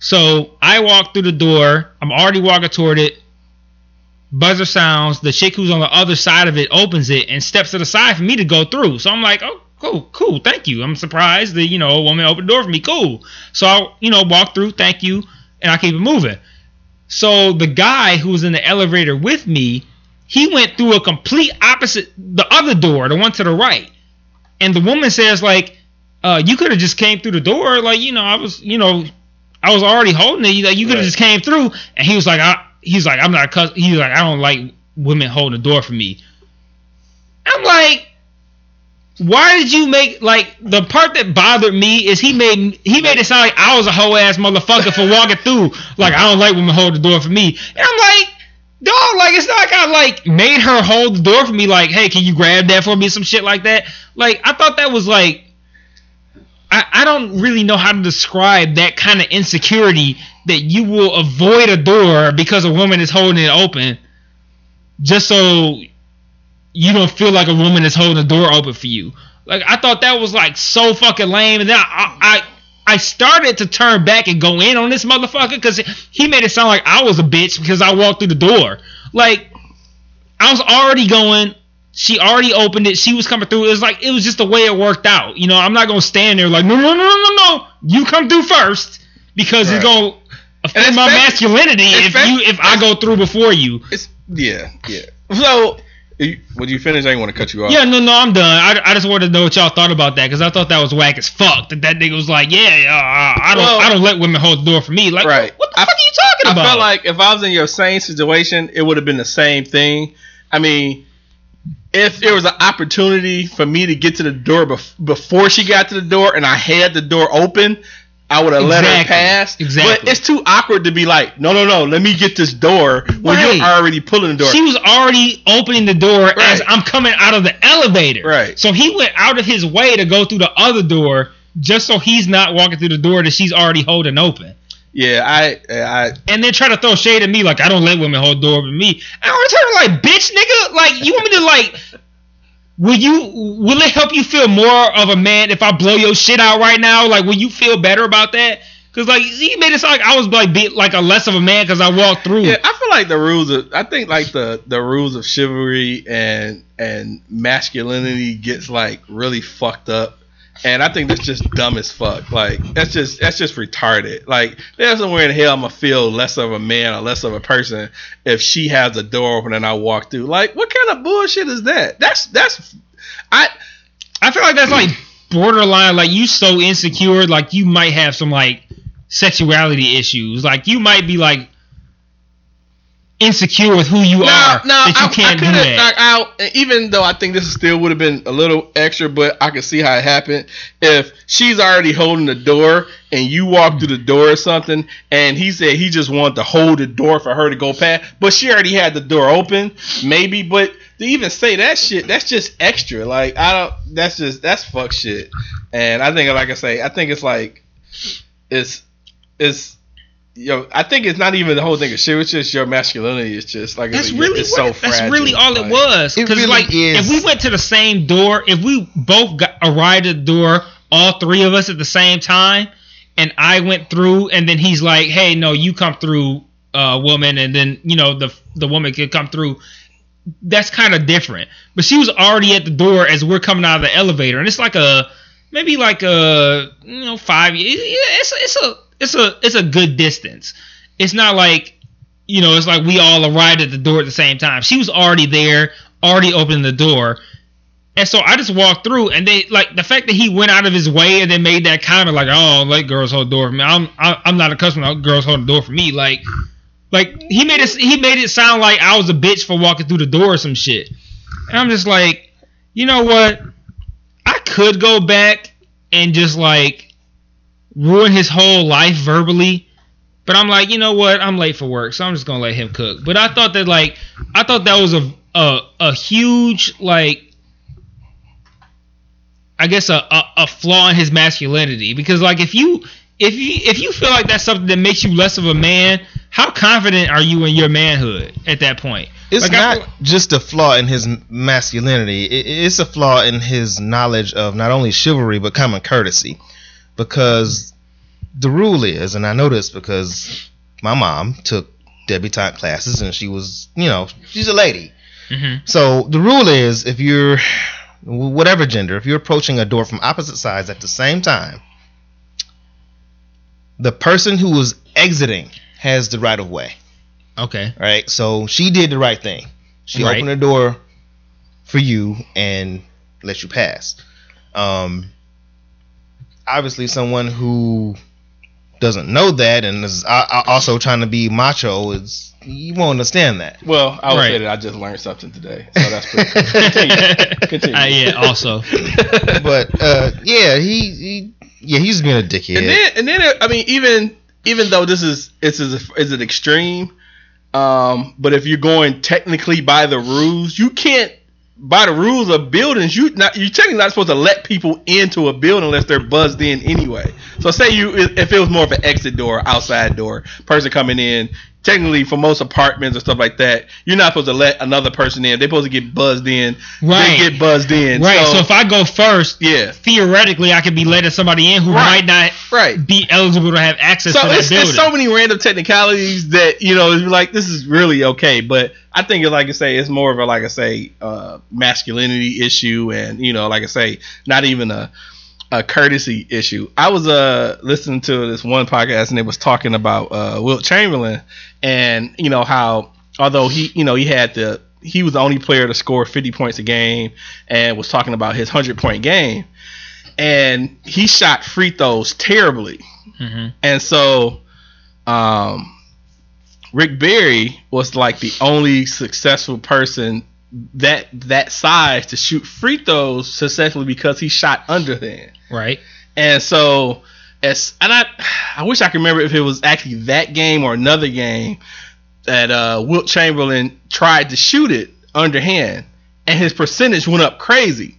So I walk through the door. I'm already walking toward it. Buzzer sounds. The chick who's on the other side of it opens it and steps to the side for me to go through. So I'm like, oh, cool, cool, thank you. I'm surprised that you know a woman opened the door for me. Cool. So I, you know, walk through, thank you, and I keep it moving. So the guy who was in the elevator with me, he went through a complete opposite, the other door, the one to the right. And the woman says like, uh, you could have just came through the door, like you know, I was, you know, I was already holding it. Like you could have Right. just came through. And he was like, I, he's like, I'm not. Cus-. He's like, I don't like women holding the door for me. I'm like, why did you make like the part that bothered me is he made he made it sound like I was a hoe ass motherfucker for walking through. Like I don't like women hold the door for me. And I'm like, dog, like it's not like I like made her hold the door for me. Like, hey, can you grab that for me? Some shit like that. Like I thought that was like. I, I don't really know how to describe that kind of insecurity that you will avoid a door because a woman is holding it open just so you don't feel like a woman is holding the door open for you. Like I thought that was like so fucking lame, and then I I, I started to turn back and go in on this motherfucker because he made it sound like I was a bitch because I walked through the door. Like I was already going. She already opened it. She was coming through. It was like it was just the way it worked out. You know, I'm not gonna stand there like no no no no no. You come through first because it's gonna affect my masculinity if you if I go through before you. It's yeah, yeah. So, would you finish? I didn't want to cut you off. Yeah, no, no, I'm done. I, I just wanted to know what y'all thought about that because I thought that was whack as fuck. That that nigga was like, yeah, uh, I don't, Well- I don't let women hold the door for me. Like, Right. what the I- fuck are you talking I about? I felt like if I was in your same situation, it would have been the same thing. I mean, if there was an opportunity for me to get to the door bef- before she got to the door and I had the door open, I would have let her pass. Exactly. But it's too awkward to be like, no, no, no, let me get this door when Right. you're already pulling the door. She was already opening the door as I'm coming out of the elevator. Right. So he went out of his way to go through the other door just so he's not walking through the door that she's already holding open. yeah, I, I, And then try to throw shade at me like I don't let women hold the door with me. I want to turn like bitch nigga. Like you want me to like Will you will it help you feel more of a man if I blow your shit out right now? Like will you feel better about that? Cause like he made it sound like I was like be, like a less of a man because I walked through. yeah, I feel like the rules of, I think like the the rules of chivalry and and masculinity gets like really fucked up. And I think that's just dumb as fuck. Like that's just that's just retarded. Like there's somewhere in hell I'm gonna feel less of a man or less of a person if she has a door open and I walk through. Like what kind of bullshit is that? That's that's I I feel like that's like borderline. Like you so insecure, like you might have some like sexuality issues. Like you might be like insecure with who you No, are no, that you I, can't I do that. out. Even though I think this still would have been a little extra, but I could see how it happened. If she's already holding the door and you walk through the door or something, and he said he just wanted to hold the door for her to go past, but she already had the door open, maybe. But to even say that shit, that's just extra. Like I don't. That's just that's fuck shit. And I think, like I say, I think it's like it's it's. Yo, I think it's not even the whole thing of shit. It's just your masculinity. It's just like That's it's, really it's what, so that's fragile. really all it was. Because really like is. if we went to the same door, if we both got arrived at the door, all three of us at the same time, and I went through, and then he's like, "Hey, no, you come through, uh, woman," and then you know the the woman could come through. That's kind of different. But she was already at the door as we're coming out of the elevator, and it's like a maybe like a you know five. Yeah, it's it's a it's a it's a good distance. It's not like you know, it's like we all arrived at the door at the same time. She was already there, already opening the door. And so I just walked through, and they like the fact that he went out of his way and then made that comment like, "Oh, like girls hold the door for me." I'm I- I'm not accustomed to girls holding the door for me. Like, like he made it he made it sound like I was a bitch for walking through the door or some shit. And I'm just like, you know what? I could go back and just like ruin his whole life verbally. But I'm like, you know what? I'm late for work, so I'm just gonna let him cook. But I thought that like, I thought that was a a, a huge like, I guess a, a a flaw in his masculinity because like if you if you if you feel like that's something that makes you less of a man, how confident are you in your manhood at that point? It's Like, not feel- just a flaw in his masculinity. It, it's a flaw in his knowledge of not only chivalry but common courtesy. Because the rule is, and I know this because my mom took debutante classes and she was, you know, she's a lady. Mhm. So the rule is, if you're whatever gender, if you're approaching a door from opposite sides at the same time, the person who was exiting has the right of way Okay. right? So she did the right thing. She Right. opened the door for you and let you pass. Um, obviously, someone who doesn't know that and is a- a- also trying to be macho is you won't understand that. Well, I would Right. say that I just learned something today, so that's pretty. Cool. Continue. Continue. Uh, yeah. Also. But uh, yeah, he, he yeah he's being a dickhead. and then and then it- I mean even even though this is it's is is an extreme, um, but if you're going technically by the rules, you can't by the rules of buildings. You not you technically not supposed to let people into a building unless they're buzzed in anyway. So say you if it was more of an exit door, outside door, person coming in. Technically, for most apartments or stuff like that, you're not supposed to let another person in. They're supposed to get buzzed in. Right. They get buzzed in. Right. So, So, if I go first, yeah. theoretically I could be letting somebody in who Right. might not Right. be eligible to have access so to that it's, building. it's so many random technicalities that you know it's like this is really okay but i think it's like i say it's more of a like i say uh masculinity issue and you know like i say not even a a courtesy issue i was uh listening to this one podcast and it was talking about uh wilt chamberlain and you know how although he you know he had the he was the only player to score 50 points a game and was talking about his 100 point game and he shot free throws terribly Mhm. and so, um, Rick Barry was like the only successful person that that size to shoot free throws successfully because he shot underhand. Right. And so, as and I, I wish I could remember if it was actually that game or another game that uh, Wilt Chamberlain tried to shoot it underhand, and his percentage went up crazy.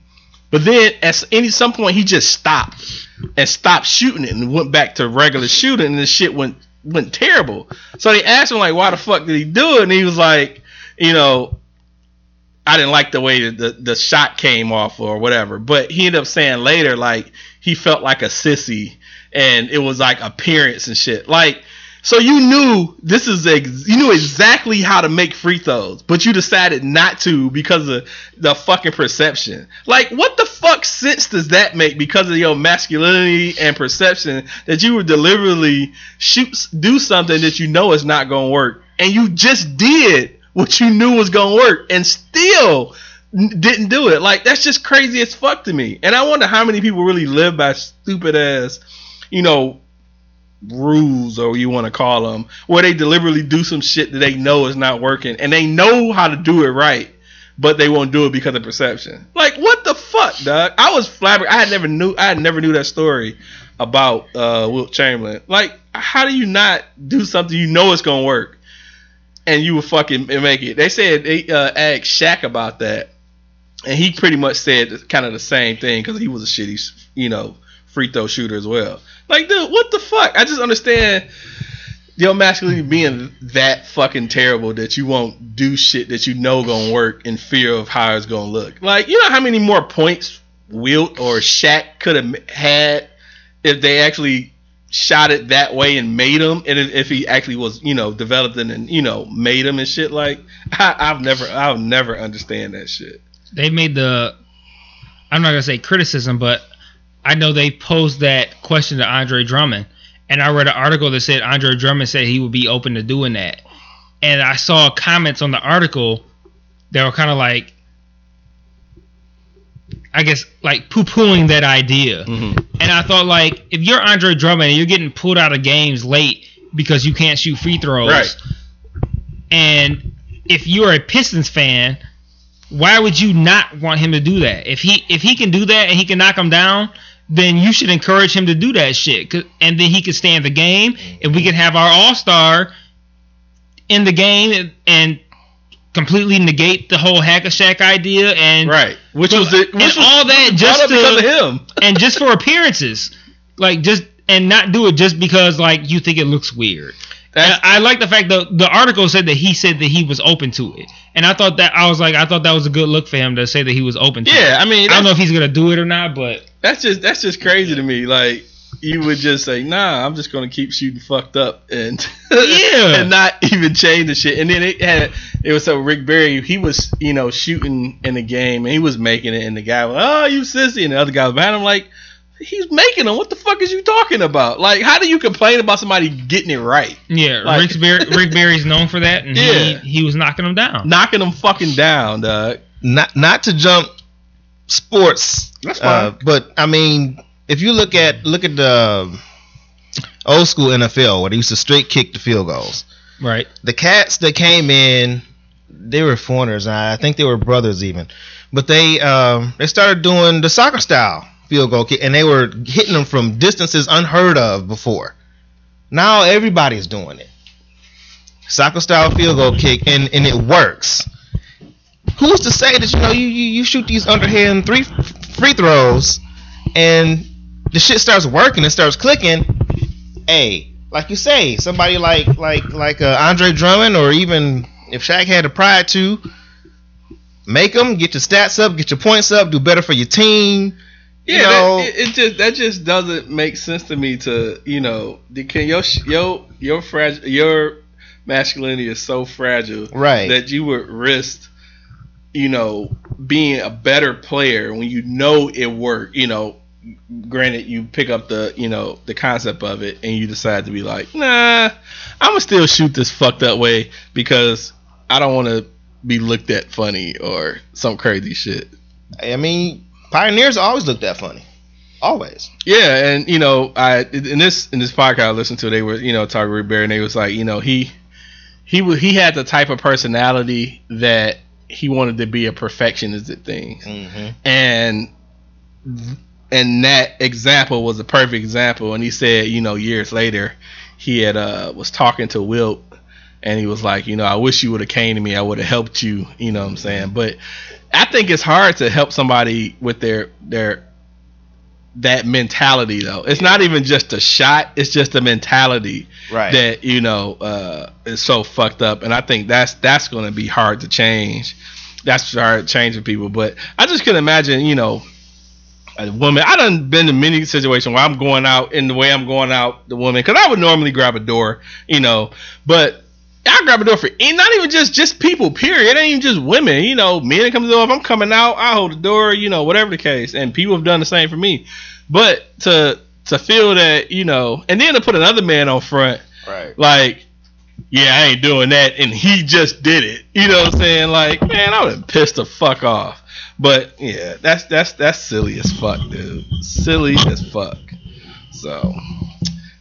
But then at any some point he just stopped and stopped shooting it and went back to regular shooting, and the shit went went terrible. So they asked him like, why the fuck did he do it? And he was like, you know, I didn't like the way the, the, shot came off or whatever. But he ended up saying later, like, he felt like a sissy and it was like appearance and shit. Like, So you knew this is ex- you knew exactly how to make free throws, but you decided not to because of the fucking perception. Like, what the fuck sense does that make because of your masculinity and perception that you would deliberately shoot do something that you know is not gonna work, and you just did what you knew was gonna work, and still didn't do it. Like that's just crazy as fuck to me. And I wonder how many people really live by stupid ass, you know, rules or you want to call them, where they deliberately do some shit that they know is not working, and they know how to do it right, but they won't do it because of perception. Like what the fuck, dog? I was flabbergasted. I had never knew. I had never knew that story about uh, Wilt Chamberlain. Like, how do you not do something you know it's gonna work? And you will fucking make it. They said they uh, asked Shaq about that, and he pretty much said kind of the same thing because he was a shitty, you know, free throw shooter as well. Like, dude, what the fuck? I just understand your masculinity being that fucking terrible that you won't do shit that you know gonna work in fear of how it's gonna look. Like, you know how many more points Wilt or Shaq could have had if they actually shot it that way and made him, and if he actually was, you know, developed and, and you know made him and shit. Like, I, I've never, I'll never understand that shit. they made the I'm not gonna say criticism, but I know they posed that question to Andre Drummond, and I read an article that said Andre Drummond said he would be open to doing that, and I saw comments on the article that were kind of like, I guess like poo pooing that idea, Mm-hmm. and I thought like if you're Andre Drummond and you're getting pulled out of games late because you can't shoot free throws, Right. and if you're a Pistons fan, why would you not want him to do that? If he if he can do that and he can knock him down, then you should encourage him to do that shit. And then he could stay in the game, and we could have our All Star in the game and, and completely negate the whole Hack a Shaq idea and Right. Which was the, which was all that just to- him. and just for appearances, like just and not do it just because like you think it looks weird. I like the fact that the article said that he said that he was open to it, and I thought that I was like I thought that was a good look for him to say that he was open to it. yeah, I mean, I don't know if he's gonna do it or not, but that's just that's just crazy to me. Like you would just say, "Nah, I'm just gonna keep shooting fucked up and Yeah. and not even change the shit." And then it had it was so Rick Barry, he was you know shooting in the game and he was making it, and the guy was, "Oh, you sissy," and the other guy was behind him like. He's making them. What the fuck is you talking about? Like, how do you complain about somebody getting it right? yeah, Like- Rick, Barry, Rick Barry's known for that, and Yeah. he he was knocking him down. Knocking them fucking down, dog. not not to jump sports. That's uh, but I mean, if you look at look at the old school NFL where they used to straight kick the field goals. Right. The cats that came in, they were foreigners. and I think they were brothers even, but they um, they started doing the soccer style field goal kick, and they were hitting them from distances unheard of before. Now everybody's doing it. Soccer style field goal kick, and, and it works. Who's to say that you know you, you, you shoot these underhand three free throws, and the shit starts working and starts clicking? Hey, like you say, somebody like like like uh, Andre Drummond, or even if Shaq had the pride to make them get your stats up, get your points up, do better for your team. Yeah, you know, that, it, it just that just doesn't make sense to me. To you know, the, can your your your fragile your masculinity is so fragile right? that you would risk, you know, being a better player when you know it worked. You know, granted, you pick up the you know the concept of it and you decide to be like, nah, I'm gonna still shoot this fucked up way because I don't want to be looked at funny or some crazy shit. I mean, pioneers always look that funny, always. Yeah, and you know, I in this in this podcast I listened to, they were you know talking to Barry, and they was like, you know, he he was he had the type of personality that he wanted to be a perfectionist at things, Mm-hmm. and and that example was a perfect example. And he said, you know, years later, he had uh was talking to Wilt, and he was like, you know, I wish you would have came to me, I would have helped you, you know what I'm saying, but. I think it's hard to help somebody with their their that mentality though. It's not even just a shot, it's just a mentality Right. that, you know, uh is so fucked up. And I think that's that's gonna be hard to change. That's hard to change with people. But I just can imagine, you know, a woman. I done been in many situations where I'm going out in the way I'm going out the woman because I would normally grab a door, you know, but I grab a door for and not even just just people. Period. It ain't even just women. You know, men come to the door. If I'm coming out, I hold the door. You know, whatever the case, and people have done the same for me. But to to feel that you know, and then to put another man on front, Right. like, yeah, I ain't doing that, and he just did it. You know what I'm saying? Like, man, I would have pissed the fuck off. But yeah, that's that's that's silly as fuck, dude. Silly as fuck. So,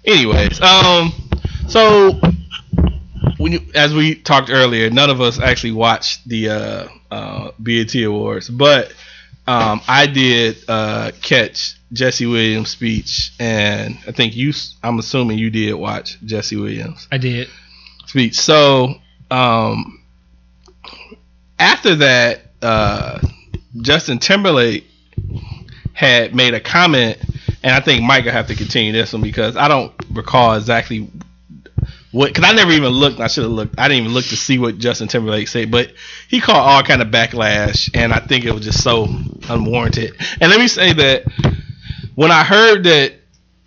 anyways, um, so when you, as we talked earlier, none of us actually watched the uh, uh, BET Awards, but um, I did uh, catch Jesse Williams' speech, and I think you. I'm assuming you did watch Jesse Williams' I did. speech. So um, after that, uh, Justin Timberlake had made a comment, and I think Mike will have to continue this one because I don't recall exactly what. Because I never even looked. I should have looked. I didn't even look to see what Justin Timberlake said, but he caught all kind of backlash, and I think it was just so unwarranted. And let me say that when I heard that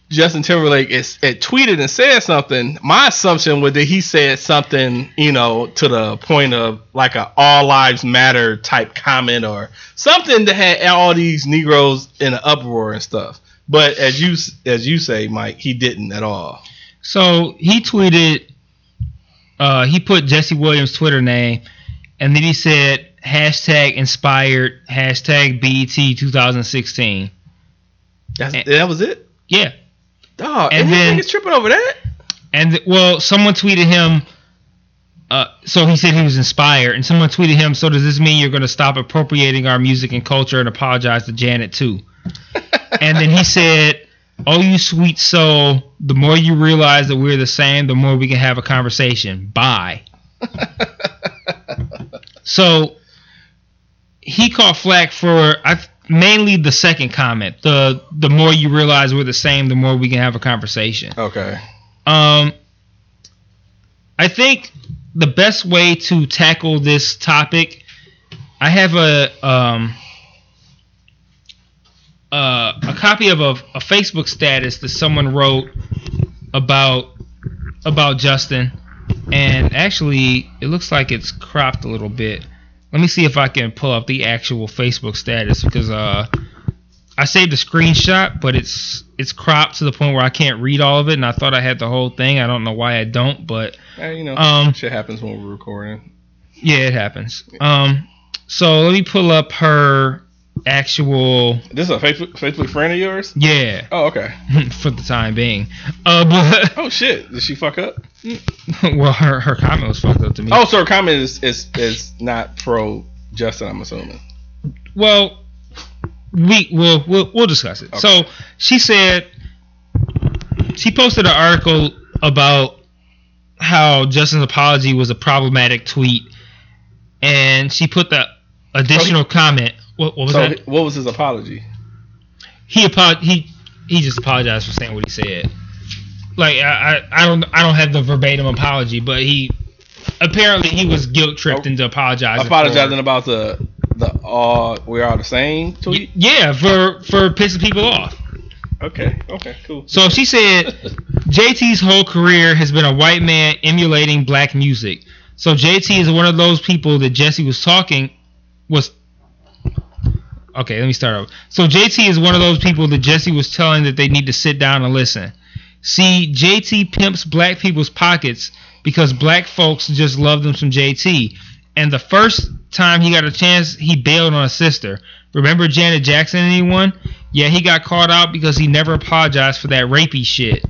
Justin Timberlake is it tweeted and said something. My assumption was that he said something, you know, to the point of like a all lives matter type comment or something that had all these Negroes in an uproar and stuff. But as you as you say, Mike, he didn't at all. So he tweeted, uh, he put Jesse Williams' Twitter name, and then he said hashtag inspired hashtag BET 2016. That's, And- that was it. Yeah, Dog, And then- then tripping over that. and well, someone tweeted him. Uh, so he said he was inspired, and someone tweeted him. So does this mean you're going to stop appropriating our music and culture and apologize to Janet too? and then he said, "Oh, you sweet soul! The more you realize that we're the same, the more we can have a conversation. Bye." So he caught flack for I, mainly the second comment. The the more you realize we're the same, the more we can have a conversation. Okay. Um, I think the best way to tackle this topic, I have a um uh, a copy of a, a Facebook status that someone wrote about about Justin, and actually it looks like it's cropped a little bit. Let me see if I can pull up the actual Facebook status because uh I saved a screenshot, but it's it's cropped to the point where I can't read all of it, and I thought I had the whole thing. I don't know why I don't, but you know, Um, shit happens when we're recording. yeah, it happens. Um, so let me pull up her actual This is a Facebook Facebook friend of yours. yeah Oh, okay. for the time being. Uh, but Oh shit, did she fuck up? well, her her comment was fucked up to me. Oh, so her comment is is, is not pro Justin. I'm assuming. Well, we will we'll, we'll discuss it. So she said she posted an article about how Justin's apology was a problematic tweet, and she put the additional comment. What, what was So that? what was his apology? He apo- he he just apologized for saying what he said. Like I, I I don't I don't have the verbatim apology, but he apparently he was guilt tripped into apologizing. Apologizing for- about the the uh, all we're the same tweet. Yeah, for for pissing people off. Okay, okay, cool. So she said JT's whole career has been a white man emulating black music. So JT is one of those people that Jesse was talking was Okay, let me start over. So JT is one of those people that Jesse was telling that they need to sit down and listen. See, JT pimps black people's pockets because black folks just love them some JT. And the first time he got a chance, he bailed on a sister. Remember Janet Jackson, anyone? Yeah, he got caught out because he never apologized for that rapey shit.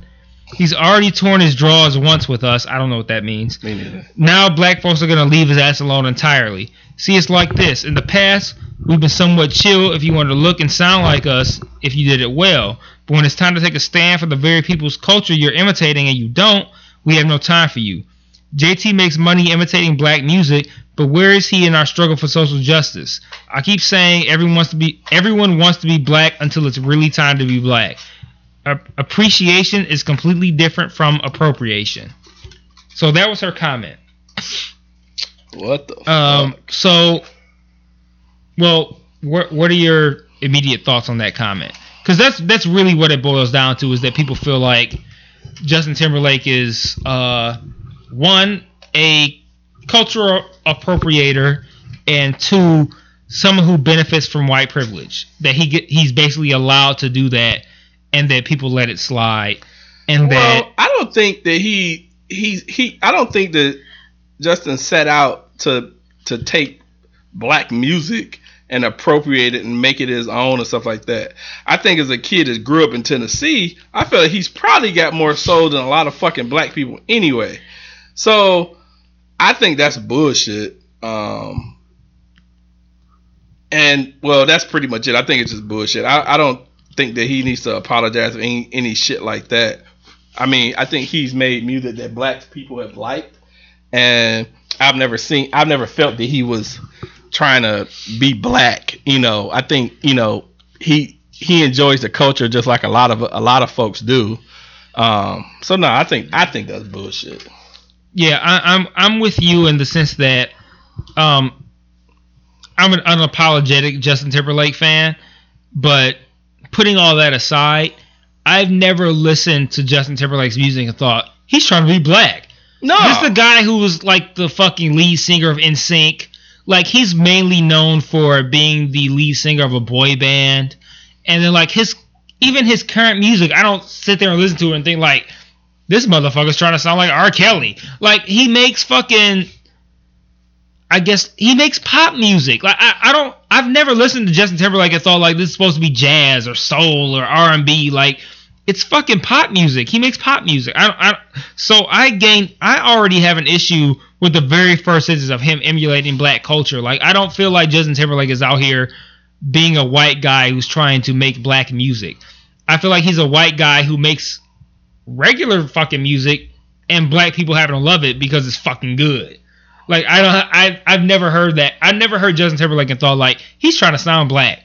He's already torn his drawers once with us. I don't know what that means. Me. Now black folks are gonna leave his ass alone entirely. See, it's like this. In the past, we've been somewhat chill if you wanted to look and sound like us if you did it well. But when it's time to take a stand for the very people's culture you're imitating and you don't, we have no time for you. JT makes money imitating black music, but where is he in our struggle for social justice? I keep saying everyone wants to be everyone wants to be black until it's really time to be black. A- appreciation is completely different from appropriation. So that was her comment. What the Um, fuck? so, well, what what are your immediate thoughts on that comment because that's that's really what it boils down to is that people feel like Justin Timberlake is uh, one a cultural appropriator and two someone who benefits from white privilege that he get, he's basically allowed to do that and that people let it slide and that Well, I don't think that he he's he. I don't think that Justin set out to to take black music and appropriate it and make it his own and stuff like that. I think as a kid that grew up in Tennessee, I feel like he's probably got more soul than a lot of fucking black people anyway. So I think that's bullshit. Um, and well, that's pretty much it. I think it's just bullshit. I, I don't think that he needs to apologize for any, any shit like that. I mean, I think he's made music that black people have liked, and I've never seen, I've never felt that he was trying to be black. You know, I think you know he he enjoys the culture just like a lot of a lot of folks do. Um, so no, I think I think that's bullshit. Yeah, I, I'm I'm with you in the sense that um, I'm an unapologetic Justin Timberlake fan, but putting all that aside, I've never listened to Justin Timberlake's music and thought he's trying to be black. No, This is the guy who was like the fucking lead singer of NSYNC. Like he's mainly known for being the lead singer of a boy band, and then like his even his current music, I don't sit there and listen to it and think like this motherfucker's trying to sound like R. Kelly. Like he makes fucking. I guess he makes pop music. Like I, I don't. I've never listened to Justin Timberlake and thought like this is supposed to be jazz or soul or R and B. Like it's fucking pop music. He makes pop music. I, I so I gain. I already have an issue with the very first instance of him emulating black culture. Like I don't feel like Justin Timberlake is out here being a white guy who's trying to make black music. I feel like he's a white guy who makes regular fucking music and black people happen to love it because it's fucking good. Like I don't I I've never heard that. I've never heard Justin Timberlake and thought like he's trying to sound black.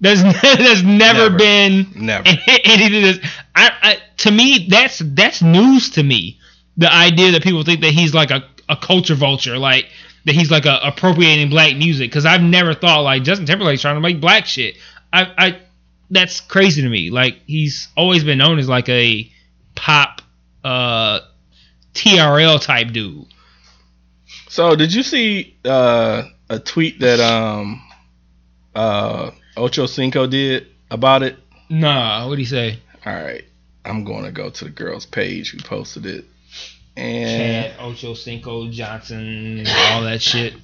There's there's never, Never. been Never. anything that's I, I to me that's that's news to me. The idea that people think that he's like a, a culture vulture, like that he's like a appropriating black music. Because I've never thought like Justin Timberlake's trying to make black shit. I I that's crazy to me. Like he's always been known as like a pop uh TRL type dude. So did you see uh, a tweet that um uh Ocho Cinco did about it? Nah, what'd he say? All right, I'm going to go to the girl's page who posted it, and Chad, Ocho Cinco, Johnson, and all that shit.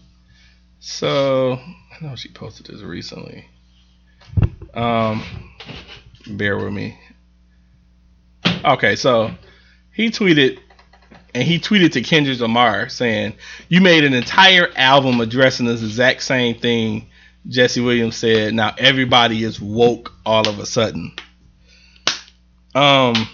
so I know she posted this recently. Um, bear with me. Okay, so he tweeted, and he tweeted to Kendrick Lamar saying, "You made an entire album addressing this exact same thing." Jesse Williams said, "Now everybody is woke all of a sudden." Um,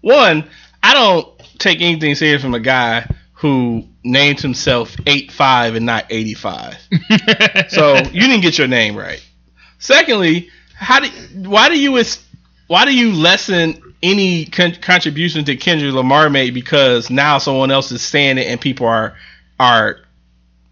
one, I don't take anything serious from a guy who named himself eight five and not eighty five. So you didn't get your name right. Secondly, how do why do you why do you lessen any con- contribution to Kendrick Lamar made because now someone else is saying it and people are are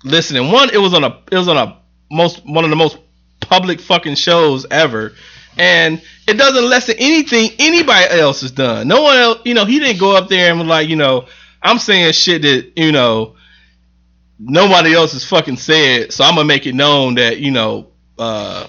listening? One, it was on a it was on a most one of the most public fucking shows ever. And it doesn't lessen anything anybody else has done. No one else, you know, he didn't go up there and was like, you know, I'm saying shit that, you know, nobody else has fucking said, so I'm gonna make it known that you know, uh,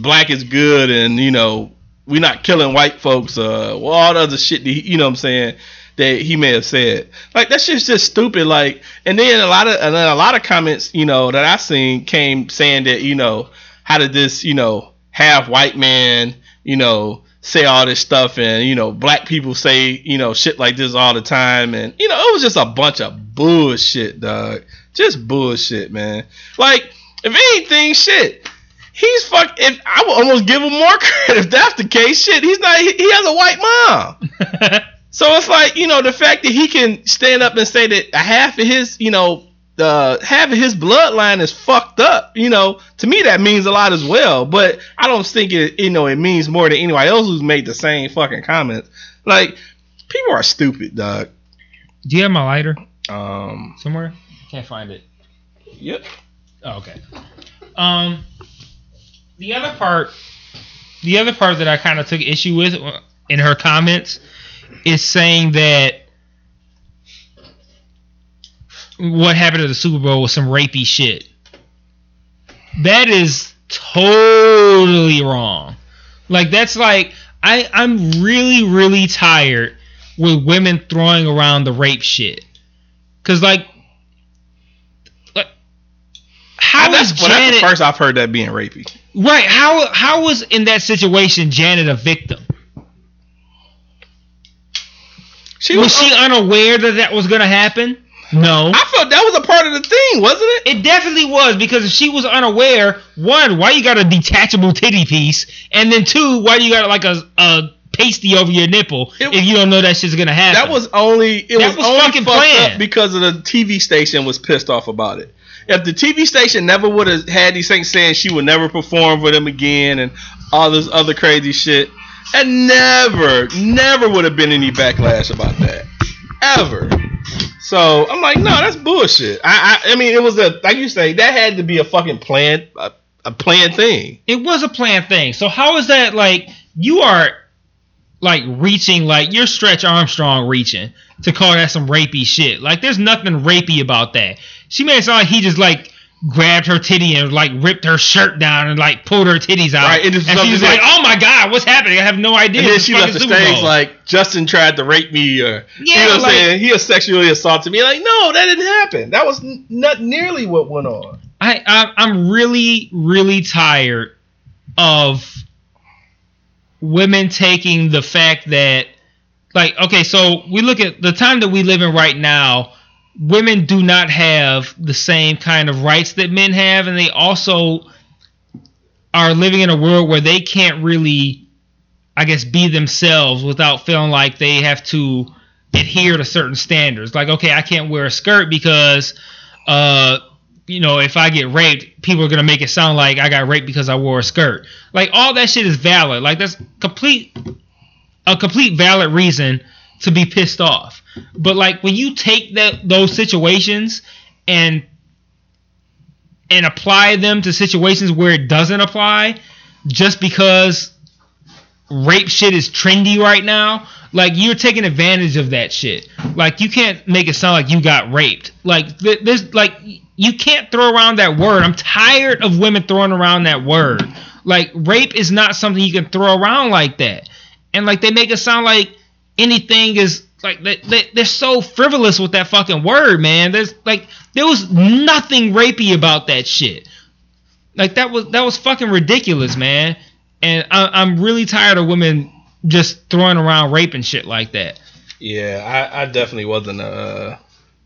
black is good, and you know, we're not killing white folks. Uh, all the other shit, that you know, what I'm saying that he may have said. Like that shit's just stupid. Like, and then a lot of and then a lot of comments, you know, that I seen came saying that you know, how did this, you know, half white man, you know. Say all this stuff, and you know, black people say you know shit like this all the time, and you know, it was just a bunch of bullshit, dog. Just bullshit, man. Like, if anything, shit, he's fuck. If I would almost give him more credit if that's the case. Shit, he's not. He, he has a white mom. So it's like you know the fact that he can stand up and say that half of his you know uh, half of his bloodline is fucked up. You know to me that means a lot as well. But I don't think it you know it means more than anybody else who's made the same fucking comments. Like people are stupid, dog. Do you have my lighter Um. somewhere? Can't find it. Yep. Oh, okay. Um. the other part, the other part that I kind of took issue with in her comments is saying that what happened at the Super Bowl was some rapey shit. That is totally wrong. Like that's like I I'm really really tired with women throwing around the rape shit. Cause like, like how that's, is well, that's Janet the first I've heard that being rapey. right? How how was in that situation Janet a victim? She Was she unaware that that was gonna happen? No. I felt that was a part of the thing, wasn't it? It definitely was because if she was unaware, one, why you got a detachable titty piece, and then two, why you got like a a pasty over your nipple It- if you don't know that shit's gonna happen? That was only it That was, was only fucking planned. because of the TV station was pissed off about it. If the TV station never would have had these things saying she would never perform for them again and all this other crazy shit, and never, never would have been any backlash about that, ever. So I'm like, no, that's bullshit. I, I, I mean, it was a like you say that had to be a fucking plan, a, a planned thing. it was a planned thing. So how is that like you are like reaching like you're Stretch Armstrong reaching to call that some rapey shit? Like there's nothing rapey about that. She made it sound like he just like grabbed her titty and like ripped her shirt down and like pulled her titties out. Right, it is and she was like, "Oh my god, what's happening? I have no idea." And then she left the stage like Justin tried to rape me, uh, or Yeah, you know what like- I'm saying? He sexually assaulted me. Like, no, that didn't happen. That was n- not nearly what went on. I, I I'm really really tired of women taking the fact that like okay so we look at the time that we live in right now women do not have the same kind of rights that men have and they also are living in a world where they can't really I guess be themselves without feeling like they have to adhere to certain standards like okay I can't wear a skirt because uh you know, if I get raped, people are gonna make it sound like I got raped because I wore a skirt. Like all that shit is valid. Like that's complete a complete valid reason to be pissed off. But like when you take that those situations and and apply them to situations where it doesn't apply, just because rape shit is trendy right now, like you're taking advantage of that shit. Like you can't make it sound like you got raped. Like th- there's like you can't throw around that word. I'm tired of women throwing around that word. Like rape is not something you can throw around like that. And like they make it sound like anything is like they, they, they're so frivolous with that fucking word, man. There's like there was nothing rapey about that shit. Like that was that was fucking ridiculous, man. And I, I'm really tired of women just throwing around rape and shit like that. Yeah, I, I definitely wasn't a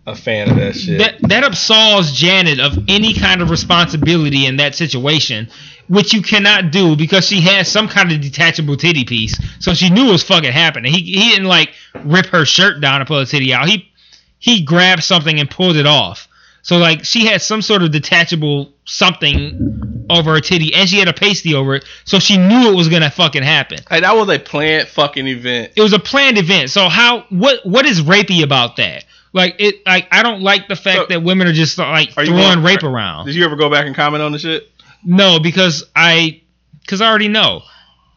a fan of that shit. That that absolves Janet of any kind of responsibility in that situation, which you cannot do because she has some kind of detachable titty piece. So she knew it was fucking happening. He he didn't like rip her shirt down and pull her titty out. He he grabbed something and pulled it off. So like she had some sort of detachable something over her titty, and she had a pasty over it. So she knew it was gonna fucking happen. Hey, that was a planned fucking event. It was a planned event. So how what what is rapey about that? Like it like I don't like the fact So- that women are just like throwing going- rape around. Did you ever go back and comment on the shit? No, because I because I already know.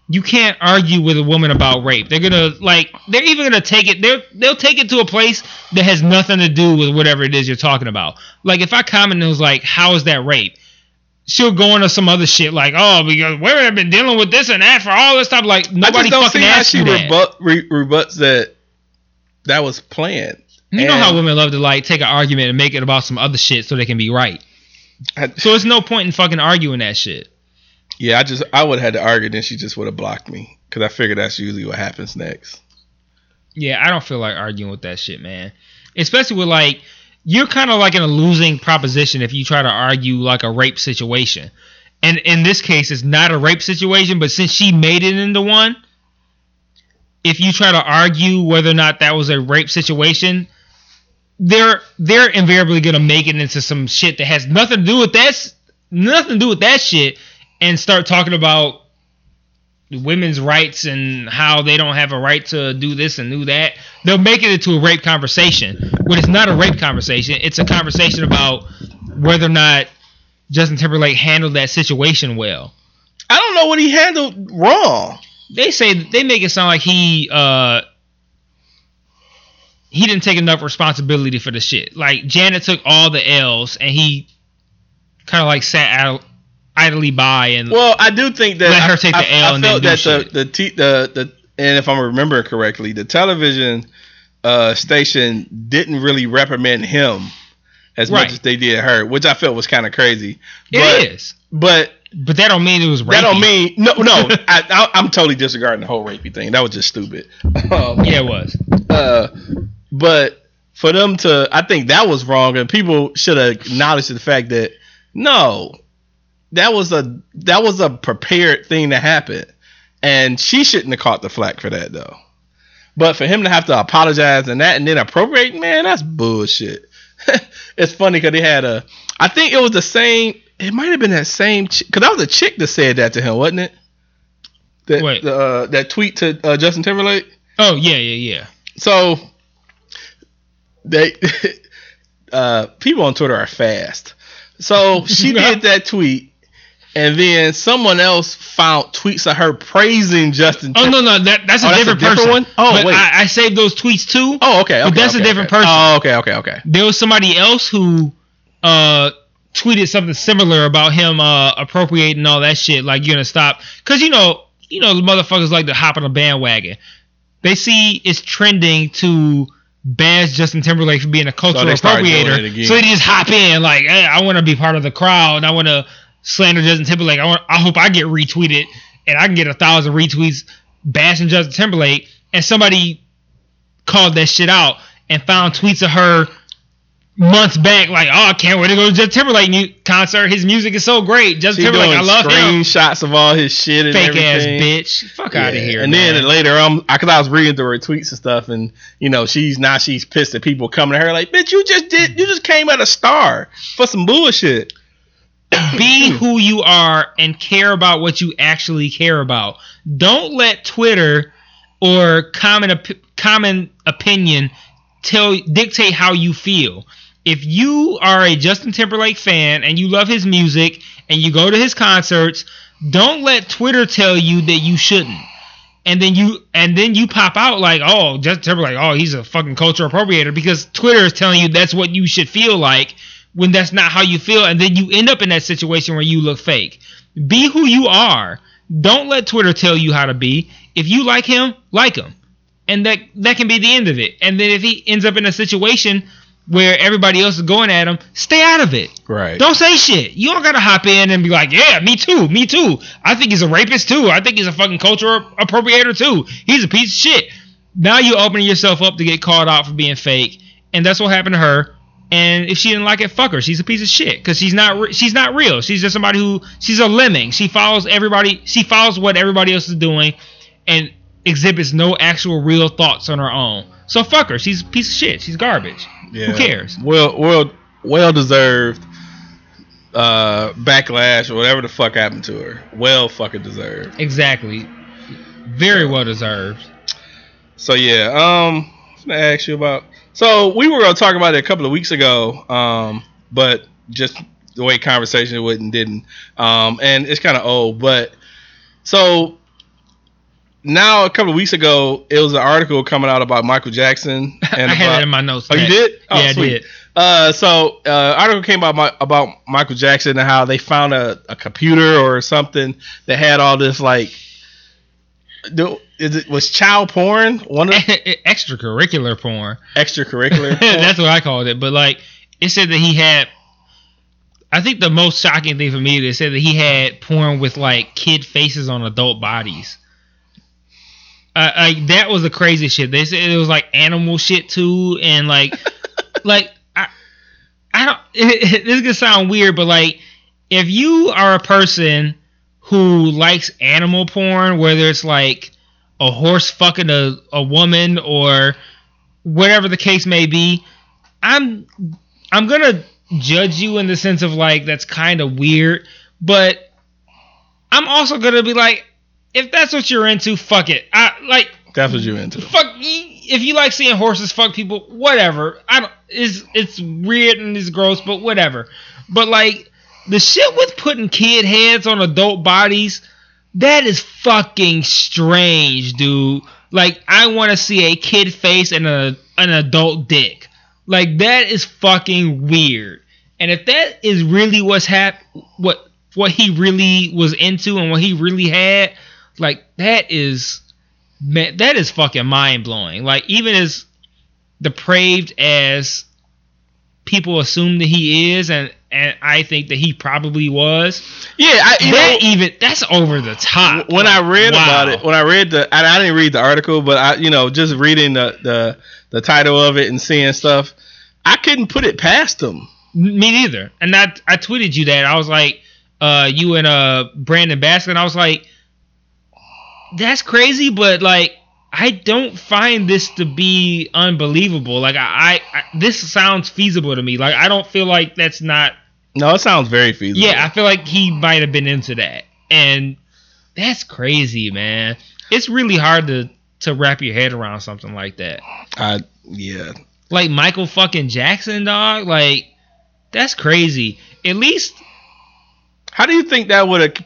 You can't argue with a woman about rape. They're gonna like they're even gonna take it they're they'll take it to a place that has nothing to do with whatever it is you're talking about. Like if I comment and it was like, How is that rape? She'll go into some other shit like, oh, because women have been dealing with this and that for all this time. Like I nobody don't fucking see how asked she you that. rebut, re, rebuts that that was planned. You know how women love to like take an argument and make it about some other shit so they can be right. I- So it's no point in fucking arguing that shit. Yeah, I just I would have had to argue, then she just would have blocked me because I figured that's usually what happens next. Yeah, I don't feel like arguing with that shit, man. Especially with like you're kind of like in a losing proposition if you try to argue like a rape situation. And in this case, it's not a rape situation, but since she made it into one, if you try to argue whether or not that was a rape situation, they're they're invariably gonna make it into some shit that has nothing to do with that, nothing to do with that shit, and start talking about women's rights and how they don't have a right to do this and do that. They'll make it into a rape conversation, when it's not a rape conversation. It's a conversation about whether or not Justin Timberlake handled that situation well. I don't know what he handled wrong. they say they make it sound like he uh he didn't take enough responsibility for the shit. Like Janet took all the L's and he kind of like sat out idly by and Well, I do think that Let her take I, the L I and then felt do that shit. the the, t- the the and if I'm remembering correctly, the television uh, station didn't really reprimand him as Right. much as they did her, which I felt was kind of crazy. it is. but, But, that don't mean it was rapey. That don't mean no, no. I, I, I'm totally disregarding the whole rapey thing. That was just stupid. Um, Yeah, it was. uh, but for them to, I think that was wrong, and people should have acknowledged the fact that no, that was a that was a prepared thing to happen, and she shouldn't have caught the flack for that though. But for him to have to apologize and that and then appropriate, man, that's bullshit. it's funny because he had a, I think it was the same. It might have been that same because that was a chick that said that to him, wasn't it? That Wait. the, uh, that tweet to uh, Justin Timberlake. Oh yeah, yeah, yeah. So they uh people on Twitter are fast. So she did that tweet and then someone else found tweets of her praising Justin Oh no, no, that that's a Oh, that's a different different person. one? Oh, But wait. I, I saved those tweets too. Oh, okay, okay. But that's a different okay. person. Oh, okay, okay, okay. there was somebody else who uh tweeted something similar about him uh appropriating all that shit like you're gonna stop because you know you know the motherfuckers like to hop on a bandwagon they see it's trending to bash Justin Timberlake for being a cultural they start doing it appropriator so they just hop in like hey, I want to be part of the crowd and I want to slander Justin Timberlake I want I hope I get retweeted and I can get a thousand retweets bashing Justin Timberlake. And somebody called that shit out and found tweets of her months back, like, oh, I can't wait to go to Justin Timberlake mu- concert. His music is so great. Justin She Timberlake, I love him. screenshots of all his shit and Fake ass bitch. Fuck out of here. And man. then later, um, I, cause I was reading through her tweets and stuff, and you know, she's now she's pissed at people coming to her like, "Bitch, you just did, you just came at a star for some bullshit." be who you are and care about what you actually care about. Don't let Twitter or common op- common opinion tell dictate how you feel. If you are a Justin Timberlake fan and you love his music and you go to his concerts, don't let Twitter tell you that you shouldn't. And then you and then you pop out like, oh, Justin Timberlake, oh, he's a fucking culture appropriator because Twitter is telling you that's what you should feel like when that's not how you feel, and then you end up in that situation where you look fake. Be who you are. Don't let Twitter tell you how to be. If you like him, like him, and that that can be the end of it. And then if he ends up in a situation where everybody else is going at him, stay out of it. Right. Don't say shit. You don't gotta hop in and be like, yeah, me too, me too. I think he's a rapist too. I think he's a fucking cultural appropriator too. He's a piece of shit. Now you're opening yourself up to get called out for being fake, and that's what happened to her. And if she didn't like it, fuck her. She's a piece of shit because she's not re- she's not real. She's just somebody who she's a lemming. She follows everybody. She follows what everybody else is doing, and exhibits no actual real thoughts on her own. So fuck her. She's a piece of shit. She's garbage. Who cares? Well, well, well deserved uh backlash or whatever the fuck happened to her. Well fucking deserved. Exactly. Very well deserved. So yeah, um, I'm gonna ask you about. So we were gonna talk about it a couple of weeks ago, um, but just the way conversation went and didn't. Um, and it's kind of old, but so now a couple of weeks ago, it was an article coming out about Michael Jackson. And I had it in my notes. Oh, you did? Oh, yeah, sweet. I did. Uh, so uh, article came out my, about Michael Jackson and how they found a, a computer or something that had all this like, do, is it was child porn one of Extracurricular porn. extracurricular? porn? That's what I called it. But like, it said that he had. I think the most shocking thing for me is said that he had porn with like kid faces on adult bodies. Uh, like that was the crazy shit. They said it was like animal shit too, and like, like I, I don't. this is gonna sound weird, but like, if you are a person who likes animal porn, whether it's like a horse fucking a, a woman or whatever the case may be, I'm I'm gonna judge you in the sense of like that's kind of weird, but I'm also gonna be like, if that's what you're into, fuck it. I like That's what you're into. fuck if you like seeing horses fuck people, whatever. I don't. It's it's weird and it's gross, but whatever. But like the shit with putting kid heads on adult bodies, That is fucking strange, dude. Like I want to see a kid face and a an adult dick. Like that is fucking weird. And if that is really what's hap what what he really was into and what he really had, like that is man, that is fucking mind blowing. Like even as depraved as people assume that he is, and and I think that he probably was. Yeah, I, that know, even that's over the top. when I read Wow. about it, when I read the, and I didn't read the article, but I, you know, just reading the the the title of it and seeing stuff, I couldn't put it past him. Me neither. And I I tweeted you that I was like, uh, you and uh Brandon Baskin. I was like, that's crazy, but like I don't find this to be unbelievable. Like I, I, I this sounds feasible to me. Like I don't feel like that's not. No, it sounds very feasible. Yeah, I feel like he might have been into that, and that's crazy, man. It's really hard to to wrap your head around something like that. I, yeah. Like Michael fucking Jackson, dog. Like that's crazy. At least How do you think that would have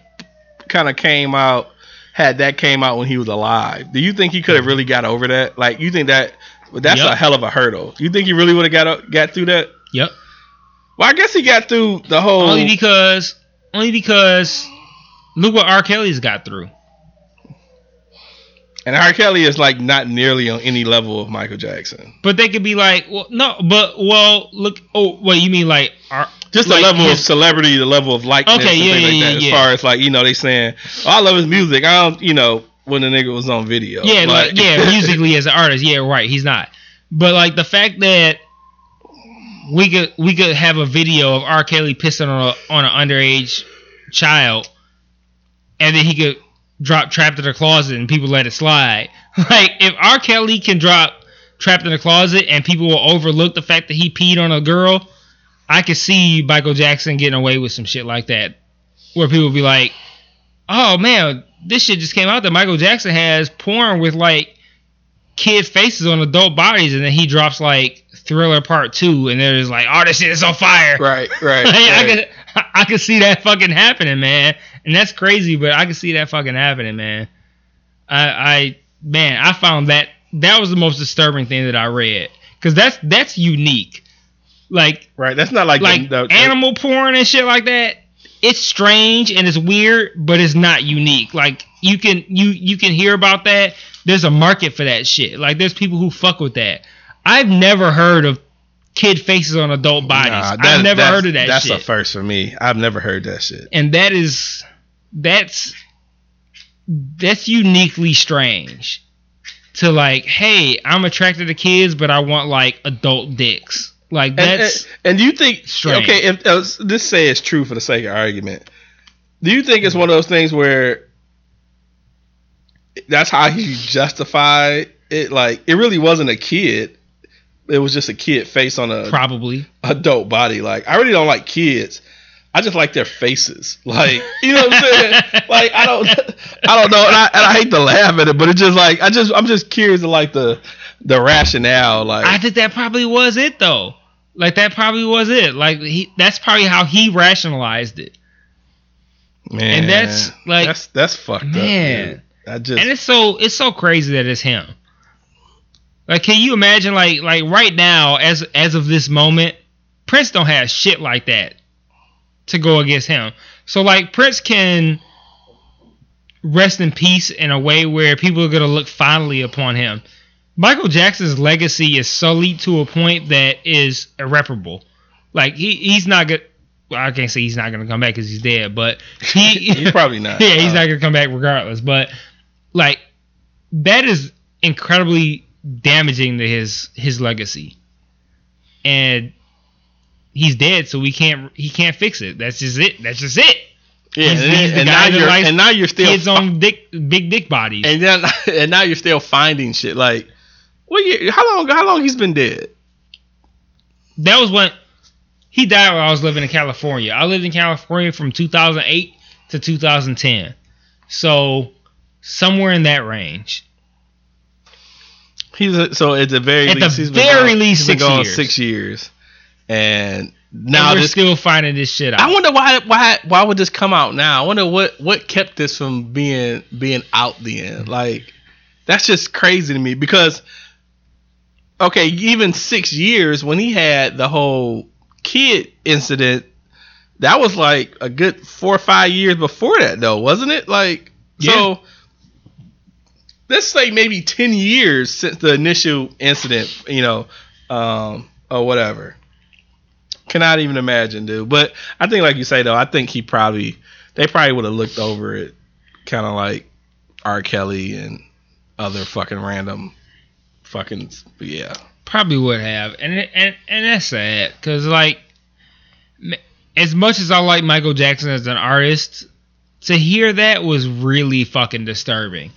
kind of came out had that came out when he was alive? Do you think he could have really got over that? Like, you think that that's Yep. a hell of a hurdle? You think he really would have got o- got through that? Yep. Well, I guess he got through the whole. Only because only because look what R. Kelly's got through. and R. Kelly is like not nearly on any level of Michael Jackson. But they could be like, well, no, but well, look. Oh, what you mean like R? Just like the level of celebrity, the level of likeness, Okay, yeah, yeah, like yeah, that. As far as like you know, they saying, "Oh, I love his music." I don't, you know, when the nigga was on video. Yeah, like, yeah, musically as an artist, yeah, right. He's not. But like the fact that we could we could have a video of R. Kelly pissing on a on an underage child, and then he could drop "Trapped in a Closet" and people let it slide. Like if R. Kelly can drop "Trapped in a Closet" and people will overlook the fact that he peed on a girl, I could see Michael Jackson getting away with some shit like that, where people be like, "Oh man, this shit just came out that Michael Jackson has porn with like kid faces on adult bodies, and then he drops like Thriller Part Two, and they're just like, "Oh, this shit is on fire." right, right. Like, I could, I could see that fucking happening, man, and that's crazy, but I could see that fucking happening, man. I, I, man, I found that that was the most disturbing thing that I read because that's that's unique. Like, right. That's not like like the, the, animal porn and shit like that. It's strange and it's weird, but it's not unique. Like you can you you can hear about that. There's a market for that shit. Like there's people who fuck with that. I've never heard of kid faces on adult bodies. Nah, that- I've never heard of that That's shit. a first for me. I've never heard that shit. and that is that's that's uniquely strange. To like, hey, I'm attracted to kids, but I want like adult dicks. Like And, that's and, and do you think strange. okay? If uh, this say it's true for the sake of argument, do you think it's one of those things where that's how he justified it? Like it really wasn't a kid; it was just a kid face on a probably. adult body. Like I really don't like kids. I just like their faces. Like you know what I'm saying? like I don't, I don't know, and I, and I hate to laugh at it, but it's just like I just I'm just curious to like the the rationale. Like I think that probably was it though. Like that probably was it. Like he that's probably how he rationalized it. man, and that's, like- that's that's fucked Man. up. Dude. I just And it's so it's so crazy that it's him. Like can you imagine like like right now as as of this moment, Prince don't have shit like that to go against him. So like Prince can rest in peace in a way where people are gonna look fondly upon him. Michael Jackson's legacy is sullied to a point that is irreparable. Like he he's not good. Well, I can't say he's not gonna come back because he's dead, but he he's probably not. yeah, he's not uh-huh. gonna come back regardless. But like that is incredibly damaging to his his legacy, and he's dead, so we can't he can't fix it. That's just it. That's just it. Yeah, He's- and, he's and now you're and now you're still Kids fi- on dick big dick bodies. and then and now you're still finding shit. Like, what year? How long? How long he's been dead? that was when he died when I was living in California. I lived in California from 2008 to 2010, so somewhere in that range. He's a, so at the very At the least, been very gone- least six gone years. six years, and now and we're this still finding this shit out. I wonder why why why would this come out now? I wonder what what kept this from being being out then. Like that's just crazy to me because okay, even 6 years when he had the whole kid incident, that was like a good 4 or 5 years before that though, wasn't it? Like so let's say maybe 10 years since the initial incident, you know, um or whatever. Cannot even imagine, dude. But I think, like you say, though, I think he probably they probably would have looked over it, kind of like R. Kelly and other fucking random, fucking yeah. Probably would have, and and and that's sad because like, as much as I like Michael Jackson as an artist, to hear that was really fucking disturbing.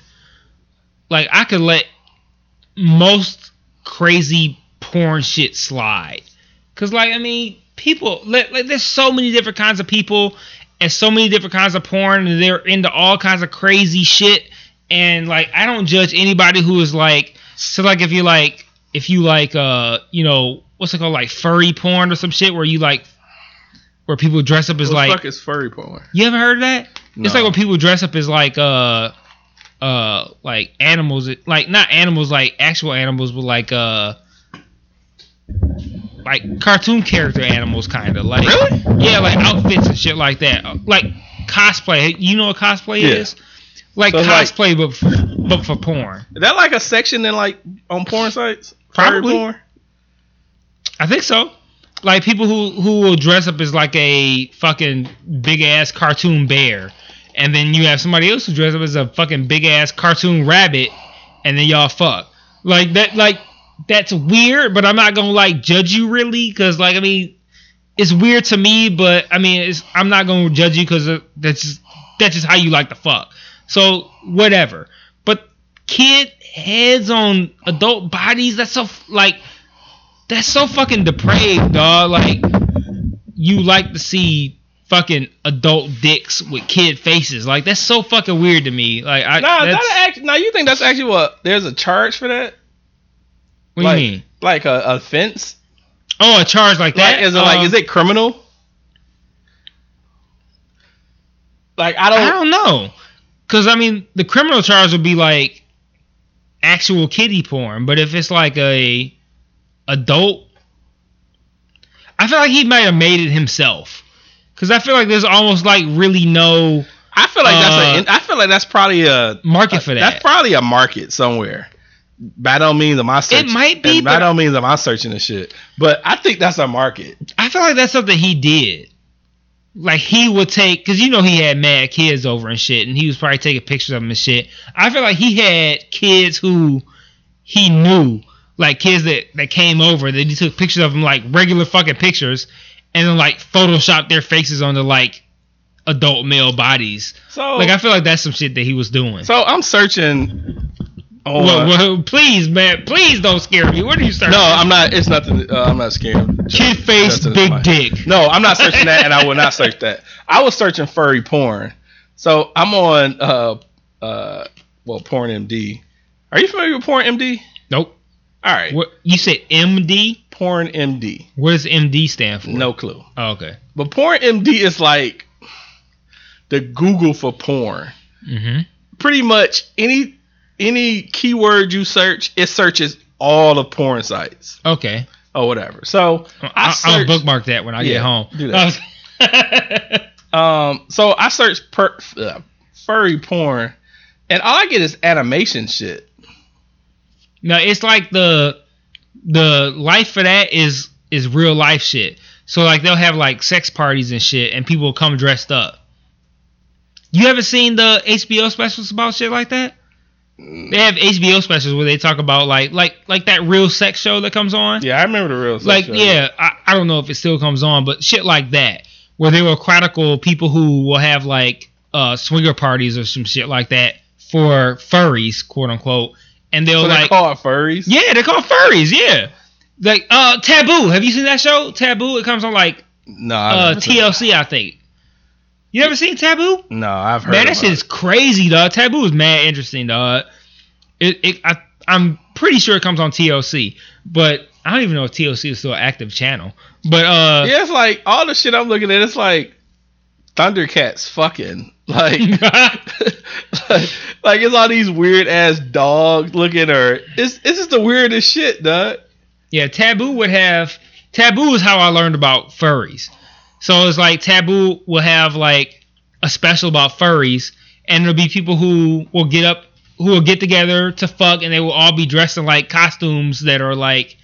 Like I could let most crazy porn shit slide, cause like I mean, people like, like there's so many different kinds of people and so many different kinds of porn, and they're into all kinds of crazy shit. And like I don't judge anybody who is like so like if you like if you like uh you know what's it called like furry porn or some shit where you like where people dress up as What like the fuck is furry porn? you ever heard of that? It's like when people dress up as like uh uh like animals like not animals like actual animals but like uh like cartoon character animals kind of like Really? yeah like outfits and shit like that like cosplay you know what cosplay Yeah. is like So it's like- cosplay but for, but for porn Is that like a section in like on porn sites? Probably. porn? I think so. Like people who who will dress up as like a fucking big ass cartoon bear, and then you have somebody else who dress up as a fucking big ass cartoon rabbit, and then y'all fuck. Like that. Like that's weird, but I'm not gonna like judge you really, because like I mean, it's weird to me, but I mean, it's, I'm not gonna judge you because uh, that's just that's just how you like to fuck. So whatever. But kid heads on adult bodies, that's so like that's so fucking depraved, dog. Like you like to see fucking adult dicks with kid faces. Like that's so fucking weird to me. Like I Nah, that's, that act, now you think that's actually what? There's a charge for that? what like, do you mean? Like a offense? Oh, a charge like Like that? is it like Um, is it criminal? Like I don't. I don't know. Cause I mean, the criminal charge would be like actual kiddie porn, but if it's like a adult, I feel like he might have made it himself. Cause I feel like there's almost like really no I feel like Uh, that's a. I feel like that's probably a market for that. That's probably a market somewhere. By no means am I searching. might be, By no means am I searching the shit. But I think that's a market. I feel like that's something he did. Like he would take, cause you know he had mad kids over and shit, and he was probably taking pictures of them and shit. I feel like he had kids who he knew, like kids that that came over that he took pictures of them, like regular fucking pictures, and then like photoshopped their faces onto like adult male bodies. So Like I feel like that's some shit that he was doing. so I'm searching. On, well, well, please, man, please don't scare me. What are you searching? no, I'm not. It's nothing. Uh, I'm not scared. Kid face, big dick. No, I'm not searching that, and I will not search that. I was searching furry porn. So I'm on uh uh well Porn MD. Are you familiar with Porn MD? Nope. All right, What you said? MD. Porn MD. What does MD stand for? No clue. Oh, okay. But Porn MD is like the Google for porn. Mm-hmm. Pretty much any any keyword you search, it searches all of porn sites Okay. or whatever. So I I, I'll searched- bookmark that when I Yeah, get home. do that. Um, so I searched per, uh, furry porn, and all I get is animation shit. no, it's like the the life for that is is real life shit. So like they'll have like sex parties and shit, and people will come dressed up. You ever seen the HBO specials about shit like that? They have HBO specials where they talk about like like like that real sex show that comes on. Yeah, I remember the real. like sex show. yeah I, I don't know if it still comes on but shit like that where they will chronicle people who will have like uh swinger parties or some shit like that for furries quote unquote and they'll So like they call it furries. yeah they're called furries yeah like uh taboo have you seen that show taboo it comes on like No, uh tlc i think you ever seen taboo. No, I've heard. Man, that shit it. is crazy, dog. Taboo is mad interesting, dog. It, it, I, I'm pretty sure it comes on TLC, but I don't even know if TLC is still an active channel. But uh, Yeah, it's like all the shit I'm looking at. It's like Thundercats fucking like, like, like it's all these weird ass dogs looking or it's it's just the weirdest shit, dog. Yeah, Taboo would have Taboo is how I learned about furries. So it's like Taboo will have like a special about furries, and there'll be people who will get up, who will get together to fuck, and they will all be dressed in like costumes that are like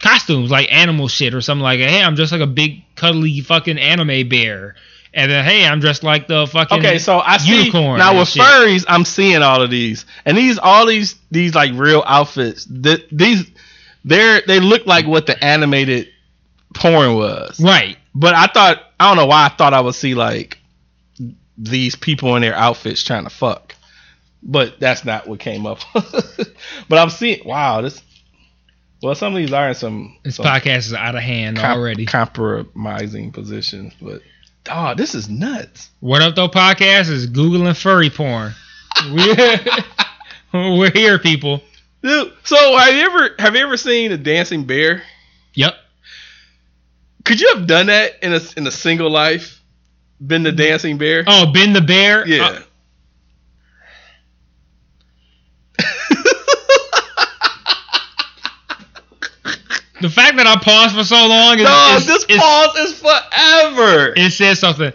costumes, like animal shit or something like. Hey, I'm dressed like a big cuddly fucking anime bear, and then hey, I'm dressed like the fucking Okay, so I see unicorn now with shit. furries, I'm seeing all of these, and these all these these like real outfits. Th- these they're they look like what the animated porn was. right. But I thought I don't know why I thought I would see like these people in their outfits trying to fuck. But that's not what came up. but I'm seeing wow, this well some of these are in some, This some podcast is out of hand com- already. compromising positions, but oh, this is nuts. What up though podcast is googling furry porn. We're, we're here, people. Dude, so have you ever have you ever seen a dancing bear? Yep. Could you have done that in a in a single life? Been the dancing bear? Oh, been the Bear. yeah. Uh, the fact that I paused for so long is, no, is- this is- pause is forever. it says something.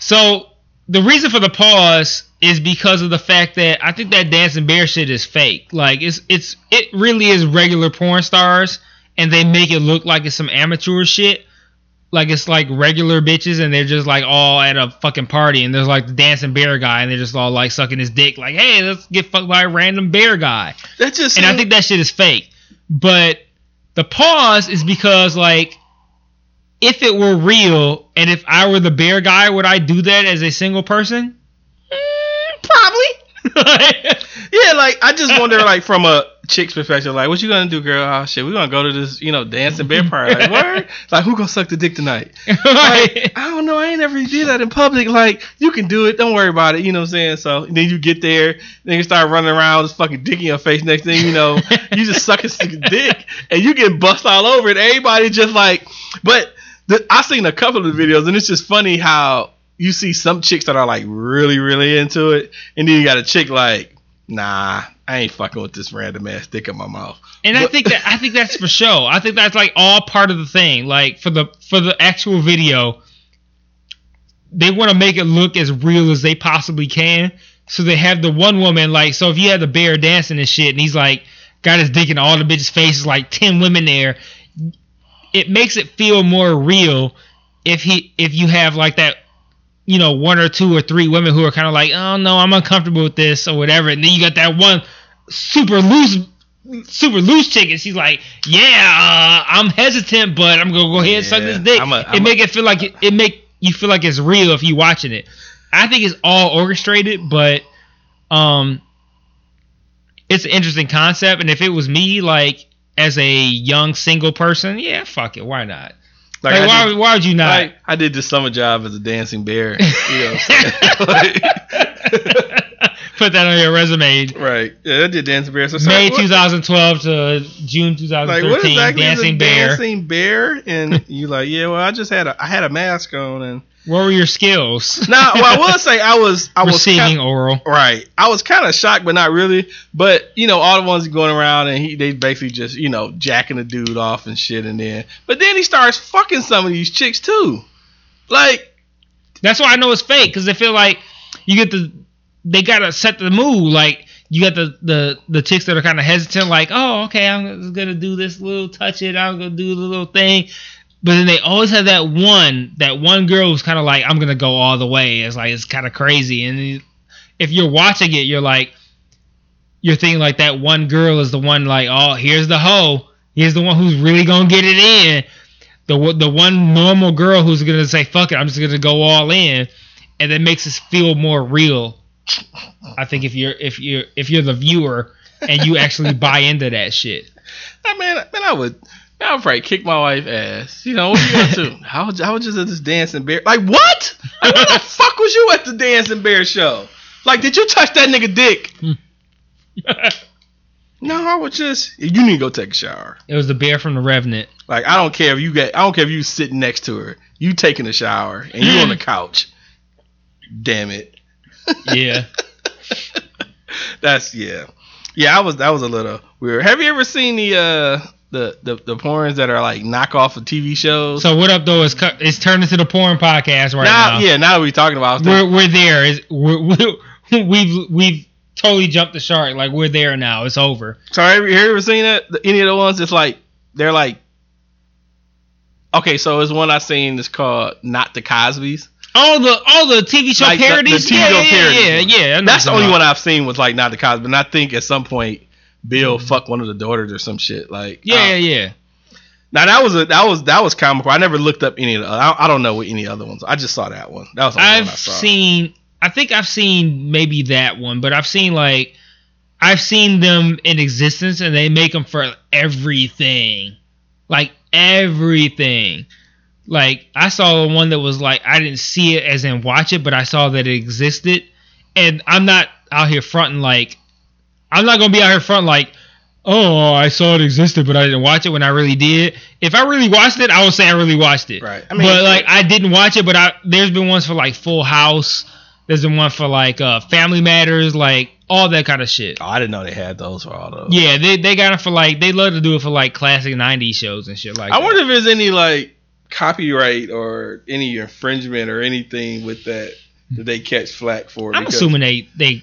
So the reason for the pause is because of the fact that I think that dancing bear shit is fake. Like it's it's it really is regular porn stars, and they make it look like it's some amateur shit. Like it's like regular bitches, and they're just like all at a fucking party, and there's like the dancing bear guy, and they're just all like sucking his dick, like, hey, let's get fucked by a random bear guy. that just And I think that shit is fake. But the pause is because like if it were real and if I were the bear guy, would I do that as a single person? Mm, probably. yeah, like I just wonder, like from a chick's perspective, like what you gonna do, girl? Oh shit, we gonna go to this, you know, dancing bear party. Like, word? Like who gonna suck the dick tonight? Like, I don't know. I ain't ever did that in public. Like, you can do it. Don't worry about it. You know what I'm saying? So then you get there, then you start running around with this fucking dick in your face. Next thing you know, you just sucking some dick and you get bust all over it. Everybody just like, but the, I seen a couple of videos and it's just funny how you see some chicks that are like really, really into it, and then you got a chick like, nah, I ain't fucking with this random ass dick in my mouth. And I think that I think that's for show. I think that's like all part of the thing. Like for the for the actual video, they want to make it look as real as they possibly can. So they have the one woman like so if you had the bear dancing and shit, and he's like got his dick in all the bitches' faces, like ten women there. It makes it feel more real if he if you have like that you know, one or two or three women who are kind of like, oh no, I'm uncomfortable with this or whatever, and then you got that one super loose, super loose chick, and she's like, yeah, uh, I'm hesitant, but I'm gonna go ahead and suck this dick. I'm a- it I'm make it feel like it, it make you feel like it's real if you watching it. I think it's all orchestrated, but um, it's an interesting concept, and if it was me, like as a young single person, yeah, fuck it, why not? Like, I why, did- why would you not? Like I did the summer job as a dancing bear. You know what I'm saying? Put that on your resume. right. Yeah, I did dancing bear. So May what- 2012 to June Like 2013. what exactly dancing is a bear. dancing bear? And you like, yeah, well, I just had a I had a mask on and What were your skills? now well, I will say I was I was Receiving ki- oral. right. I was kind of shocked, but not really. But you know, all the ones going around and he they basically just you know jacking the dude off and shit, and then but then he starts fucking some of these chicks too. Like That's why I know it's fake because they feel like you get the they gotta set the mood. Like you got the the the chicks that are kind of hesitant, like, oh, okay, I'm gonna do this little touch it, I'm gonna do the little thing. But then they always have that one that one girl who's kind of like, I'm gonna go all the way. It's like it's kind of crazy, and if you're watching it, you're like, you're thinking like that one girl is the one like, oh, here's the hoe, here's the one who's really gonna get it in the one- the one normal girl who's gonna say fuck it, I'm just gonna go all in, and that makes us feel more real. I think if you're if you're if you're the viewer and you actually buy into that shit. I mean, I. Man, I would probably kick my wife ass. You know what you up to? I was, I was just at this dancing bear. Like what? Like, where the fuck was you at the dancing bear show? Like, did you touch that nigga dick? No, I would just you need to go take a shower. It was the bear from the Revenant. Like I don't care if you get I don't care if you sitting next to her. You taking a shower and you on the couch. Damn it. Yeah. That's yeah. Yeah, I was that was a little weird. Have you ever seen the uh the the, the porns that are like knockoff of TV shows? so what up though? It's cu- it's turned into the porn podcast right now, now. yeah, now we're talking about we're we're there. We're, we're, we've we've totally jumped the shark. Like we're there now. It's over. So have you ever seen that? Any of the ones? It's like they're like. Okay, so it's one I've seen. It's called "Not the Cosby's." All the all the TV show Like the- the parodies. TV yeah, show yeah, parodies yeah, yeah, yeah. That's the only one I've seen was like "Not the Cosby," and I think at some point Bill fuck one of the daughters or some shit. Like. Yeah, uh, yeah, yeah. Now that was a that was that was comical. I never looked up any of the. I, I don't know what any other ones. I just saw that one. That was I've one I saw. seen. I think I've seen maybe that one, but I've seen like I've seen them in existence, and they make them for everything, like everything. Like I saw one that was like I didn't see it as in watch it, but I saw that it existed, and I'm not out here fronting like I'm not gonna be out here front like. Oh, I saw it existed, but I didn't watch it when I really did. If I really watched it, I would say I really watched it. Right. I mean, but like I didn't watch it, but I there's been ones for like Full House. There's been one for like uh, Family Matters, like all that kind of shit. Oh, I didn't know they had those for all those. Yeah, they they got it for like they love to do it for like classic '90s shows and shit like. I that. wonder if there's any like copyright or any infringement or anything with that that they catch flack for. I'm assuming they they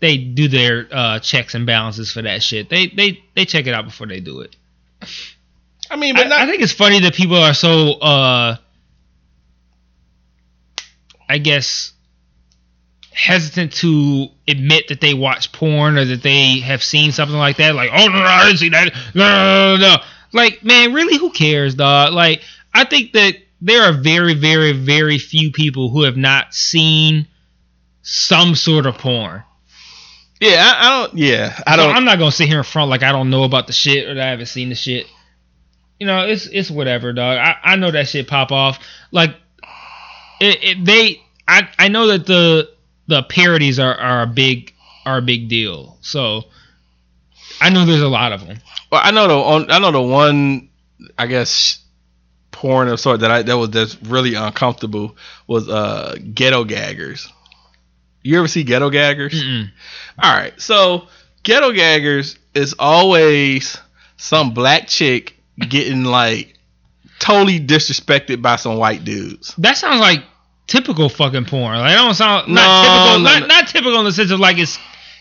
they do their uh, checks and balances for that shit. They they they check it out before they do it. I mean, but I, not. I think it's funny that people are so uh I guess hesitant to admit that they watch porn or that they have seen something like that. Like, oh no, no I didn't see that. No, no, no, no. Like, man, really, who cares, dog? Like, I think that there are very, very, very few people who have not seen some sort of porn. Yeah, I, I don't. Yeah, I don't. I'm not gonna sit here in front like I don't know about the shit or that I haven't seen the shit. You know, it's it's whatever, dog. I, I know that shit pop off. Like, it, it they I I know that the the parodies are, are a big are a big deal. So I know there's a lot of them. Well, I know the on, I know the one I guess porn of sort that I that was that's really uncomfortable was uh ghetto gaggers. You ever see ghetto gaggers? Mm-mm. All right, so ghetto gaggers is always some black chick getting like totally disrespected by some white dudes. That sounds like typical fucking porn. Like, that don't sound No, not typical. no, not, no. not typical in the sense of like it's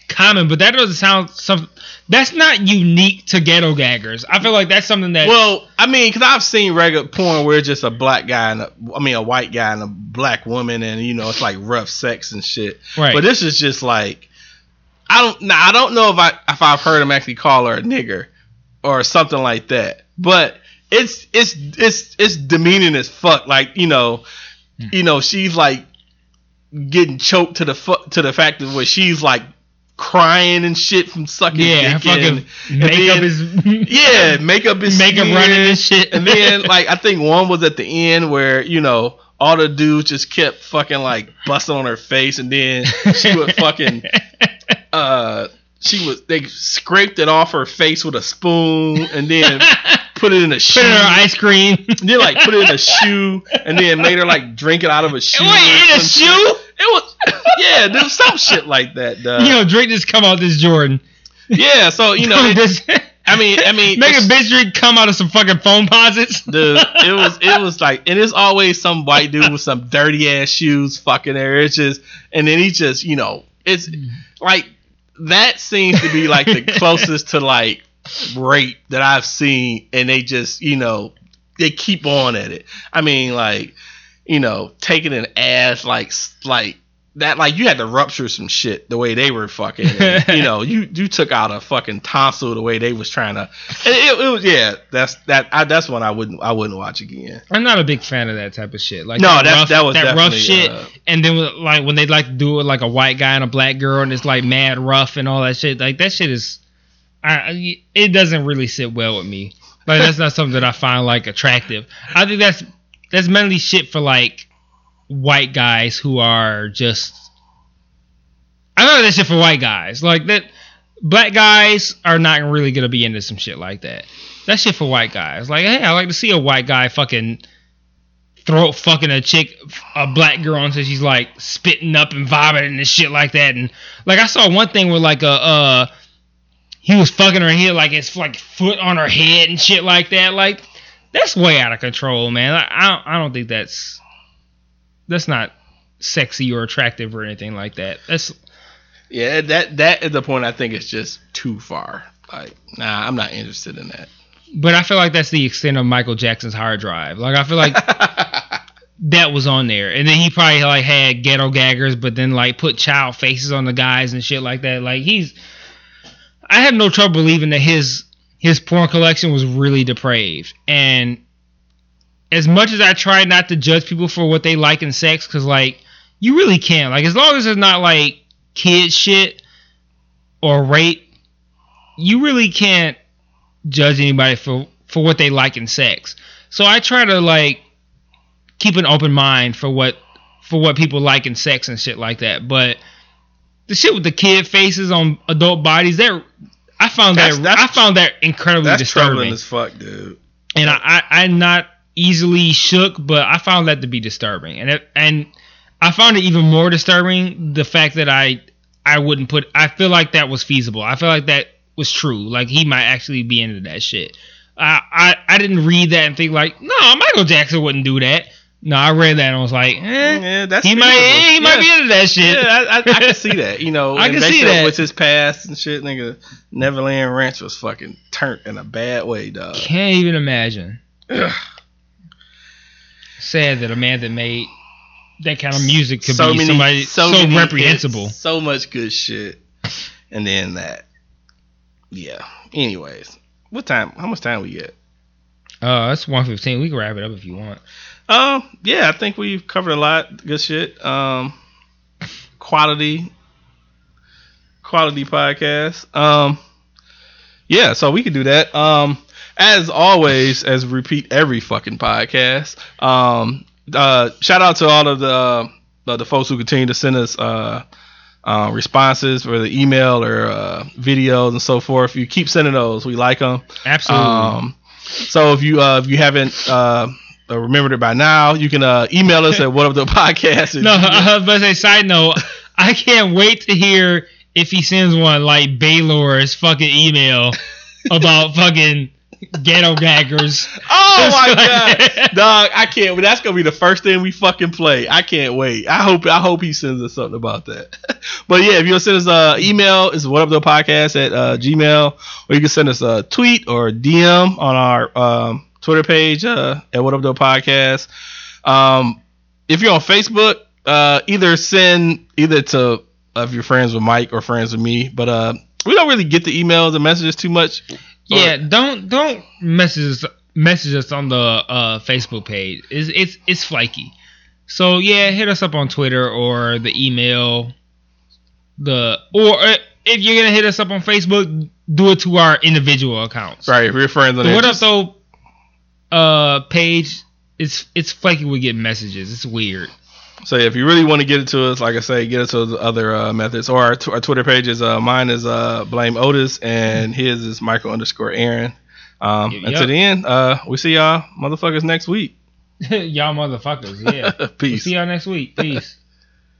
common, but that doesn't sound some. That's not unique to ghetto gaggers. I feel like that's something that. Well, I mean, because I've seen regular porn where it's just a black guy and a, I mean, a white guy and a black woman, and you know, it's like rough sex and shit. right. But this is just like, I don't, now I don't know if I if I've heard him actually call her a nigger or something like that. But it's it's it's it's demeaning as fuck. Like you know, hmm. you know, she's like getting choked to the fu- to the fact that where she's like crying and shit from sucking yeah, dick fucking and, makeup then- is yeah, makeup is makeup smeared. running and shit. And then like I think one was at the end where you know all the dudes just kept fucking like busting on her face, and then she would fucking uh she was they scraped it off her face with a spoon, and then put it in a shoe. put in her ice cream. And then like put it in a shoe, and then made her like drink it out of a shoe. Wait, in a shoe? Shit. It was yeah, was some shit like that. Dog. you know, drink just come out this Jordan. yeah, so you know, it- I mean, I mean, make a bitch drink come out of some fucking Foamposites. Dude, it was it was like, and it's always some white dude with some dirty ass shoes fucking there. It's just, and then he just, you know, it's like that seems to be like the closest to like rape that I've seen, and they just, you know, they keep on at it. I mean, like, you know, taking an ass like like that, like you had to rupture some shit the way they were fucking. and, you know, you you took out a fucking tonsil the way they was trying to. and It, it was yeah. That's that. I, that's one I wouldn't I wouldn't watch again. I'm not a big fan of that type of shit. Like No, that, that- rough, that was that rough shit. uh, and then like when they like to do it like a white guy and a black girl, and it's like mad rough and all that shit. Like that shit is, I- it doesn't really sit well with me. Like that's not something that I find like attractive. I think that's that's mainly shit for like white guys who are just. I know that shit for white guys like that. black guys are not really gonna be into some shit like that. That shit for white guys. Like, hey, I like to see a white guy fucking throat fucking a chick, a black girl, until she's like spitting up and vomiting and shit like that. And like, I saw one thing where like a uh, he was fucking her head like his like foot on her head and shit like that. Like, that's way out of control, man. I, I don't, I don't think that's that's not sexy or attractive or anything like that. That's Yeah, that that is the point. I think it's just too far. Like, nah, I'm not interested in that. But I feel like that's the extent of Michael Jackson's hard drive. Like I feel like that was on there, and then he probably like had ghetto gaggers, but then like put child faces on the guys and shit like that. Like he's, I have no trouble believing that his his porn collection was really depraved. And as much as I try not to judge people for what they like in sex, because like you really can't. Like as long as it's not like kid shit or rape, you really can't judge anybody for for what they like in sex. So I try to like keep an open mind for what for what people like in sex and shit like that. But the shit with the kid faces on adult bodies, that I found That's- that that's- I found that incredibly That's troubling disturbing. as fuck, dude. And I, I I'm not easily shook, but I found that to be disturbing. And it, and I found it even more disturbing the fact that I I wouldn't put I feel like that was feasible. I feel like that was true. Like he might actually be into that shit. I I, I didn't read that and think like, no, Michael Jackson wouldn't do that. No, I read that and I was like, eh, Yeah, that's he might feasible. he might be into that shit. Yeah, I, I, I can see that. You know, I can see that. With his past and shit, nigga, Neverland Ranch was fucking turned in a bad way, dog. Can't even imagine. Sad that a man that made that kind of music could be somebody so, many reprehensible. so much good shit, and then that. Yeah. Anyways, what time? How much time we get? Uh, it's one fifteen. We can wrap it up if you want. Um, yeah, I think we've covered a lot. Good shit. Um, quality, quality podcast. Um, yeah, so we could do that. Um, as always, as we repeat every fucking podcast. Um, uh, shout out to all of the uh, the folks who continue to send us uh. Uh, responses for the email or uh, videos and so forth. You keep sending those. We like them. Absolutely. Um, so if you uh, if you haven't uh, remembered it by now, you can uh, email us at what up the podcast. no, I was about to say. Side note, I can't wait to hear if he sends one like Baylor's fucking email about fucking ghetto gaggers. oh my god, dog! I can't. That's gonna be the first thing we fucking play. I can't wait. I hope. I hope he sends us something about that. but yeah, if you'll send us an email, it's what up the podcast at uh, Gmail, or you can send us a tweet or a DM on our um, Twitter page uh, at what up the podcast. Um, if you're on Facebook, uh, either send either to uh, if you're friends with Mike or friends with me, but uh, we don't really get the emails and messages too much. Yeah, don't don't message us message us on the uh, Facebook page. It's it's it's flaky. So yeah, hit us up on Twitter or the email. The or uh, if you're gonna hit us up on Facebook, do it to our individual accounts. Right, if you're friends on The what up though uh page it's it's flaky we get messages. It's weird. So if you really want to get it to us, like I say, get it to the other uh, methods. Or our, t- our Twitter page is uh, mine is uh, blame Otis and his is Michael underscore Aaron. Um, Yep, Until yep. the end, uh, we see y'all motherfuckers next week. Y'all motherfuckers, yeah. We'll Peace. see y'all next week. Peace.